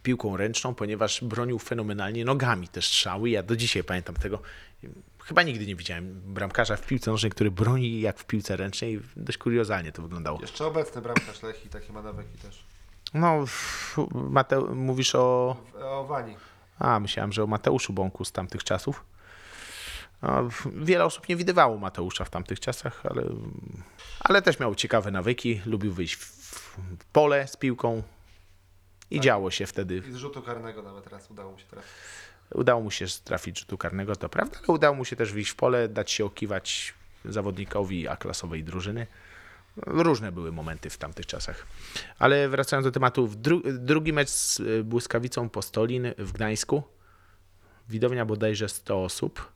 piłką ręczną, ponieważ bronił fenomenalnie nogami te strzały. Ja do dzisiaj pamiętam tego. Chyba nigdy nie widziałem bramkarza w piłce nożnej, który broni jak w piłce ręcznej. Dość kuriozalnie to wyglądało. Jeszcze obecny bramkarz Lechii, taki Manaweki też. No, Mateu, mówisz o... O Wani. A, myślałem, że o Mateuszu Bąku z tamtych czasów. No, wiele osób nie widywało Mateusza w tamtych czasach, ale, ale też miał ciekawe nawyki. Lubił wyjść w pole z piłką i działo się wtedy. I z rzutu karnego nawet raz udało mu się teraz. Udało mu się trafić rzutu karnego, to prawda, ale udało mu się też wyjść w pole, dać się okiwać zawodnikowi A-klasowej drużyny. Różne były momenty w tamtych czasach. Ale wracając do tematu, dru drugi mecz z y, Błyskawicą Postolin w Gdańsku. Widownia bodajże 100 osób.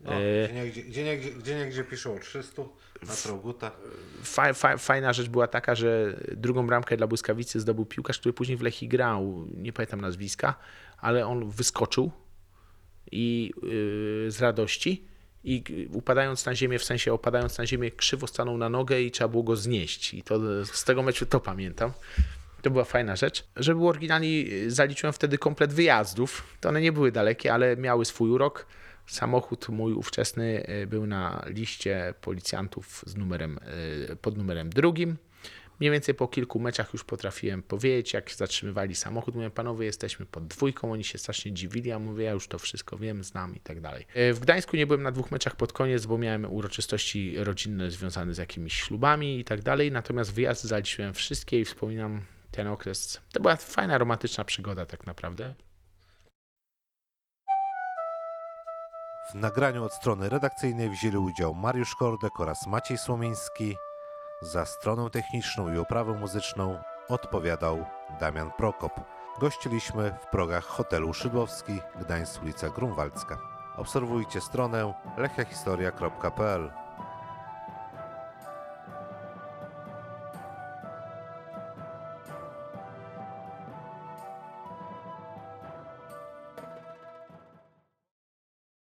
No, E, gdzie, nie, gdzie, gdzie, gdzie, gdzie, piszą o 300 na Trauguta. Fa, fa, fajna rzecz była taka, że drugą bramkę dla Błyskawicy zdobył piłkarz, który później w Lechii grał. Nie pamiętam nazwiska, ale on wyskoczył i yy, z radości i upadając na ziemię, w sensie opadając na ziemię, krzywo stanął na nogę i trzeba było go znieść. I to z tego meczu to pamiętam. To była fajna rzecz. Żeby było oryginalnie, y, zaliczyłem wtedy komplet wyjazdów. To one nie były dalekie, ale miały swój urok. Samochód mój ówczesny y, był na liście policjantów z numerem, y, pod numerem drugim. Mniej więcej po kilku meczach już potrafiłem powiedzieć, jak zatrzymywali samochód. Mówię, panowie, jesteśmy pod dwójką. Oni się strasznie dziwili, a mówię, ja już to wszystko wiem, znam i tak dalej. Y, W Gdańsku nie byłem na dwóch meczach pod koniec, bo miałem uroczystości rodzinne związane z jakimiś ślubami i tak dalej. Natomiast wyjazdy zaliczyłem wszystkie i wspominam ten okres. To była fajna, romantyczna przygoda tak naprawdę. W nagraniu od strony redakcyjnej wzięli udział Mariusz Kordek oraz Maciej Słomiński. Za stronę techniczną i oprawę muzyczną odpowiadał Damian Prokop. Gościliśmy w progach hotelu Szydłowski, Gdańsk, ulica Grunwaldzka. Obserwujcie stronę lechiahistoria.pl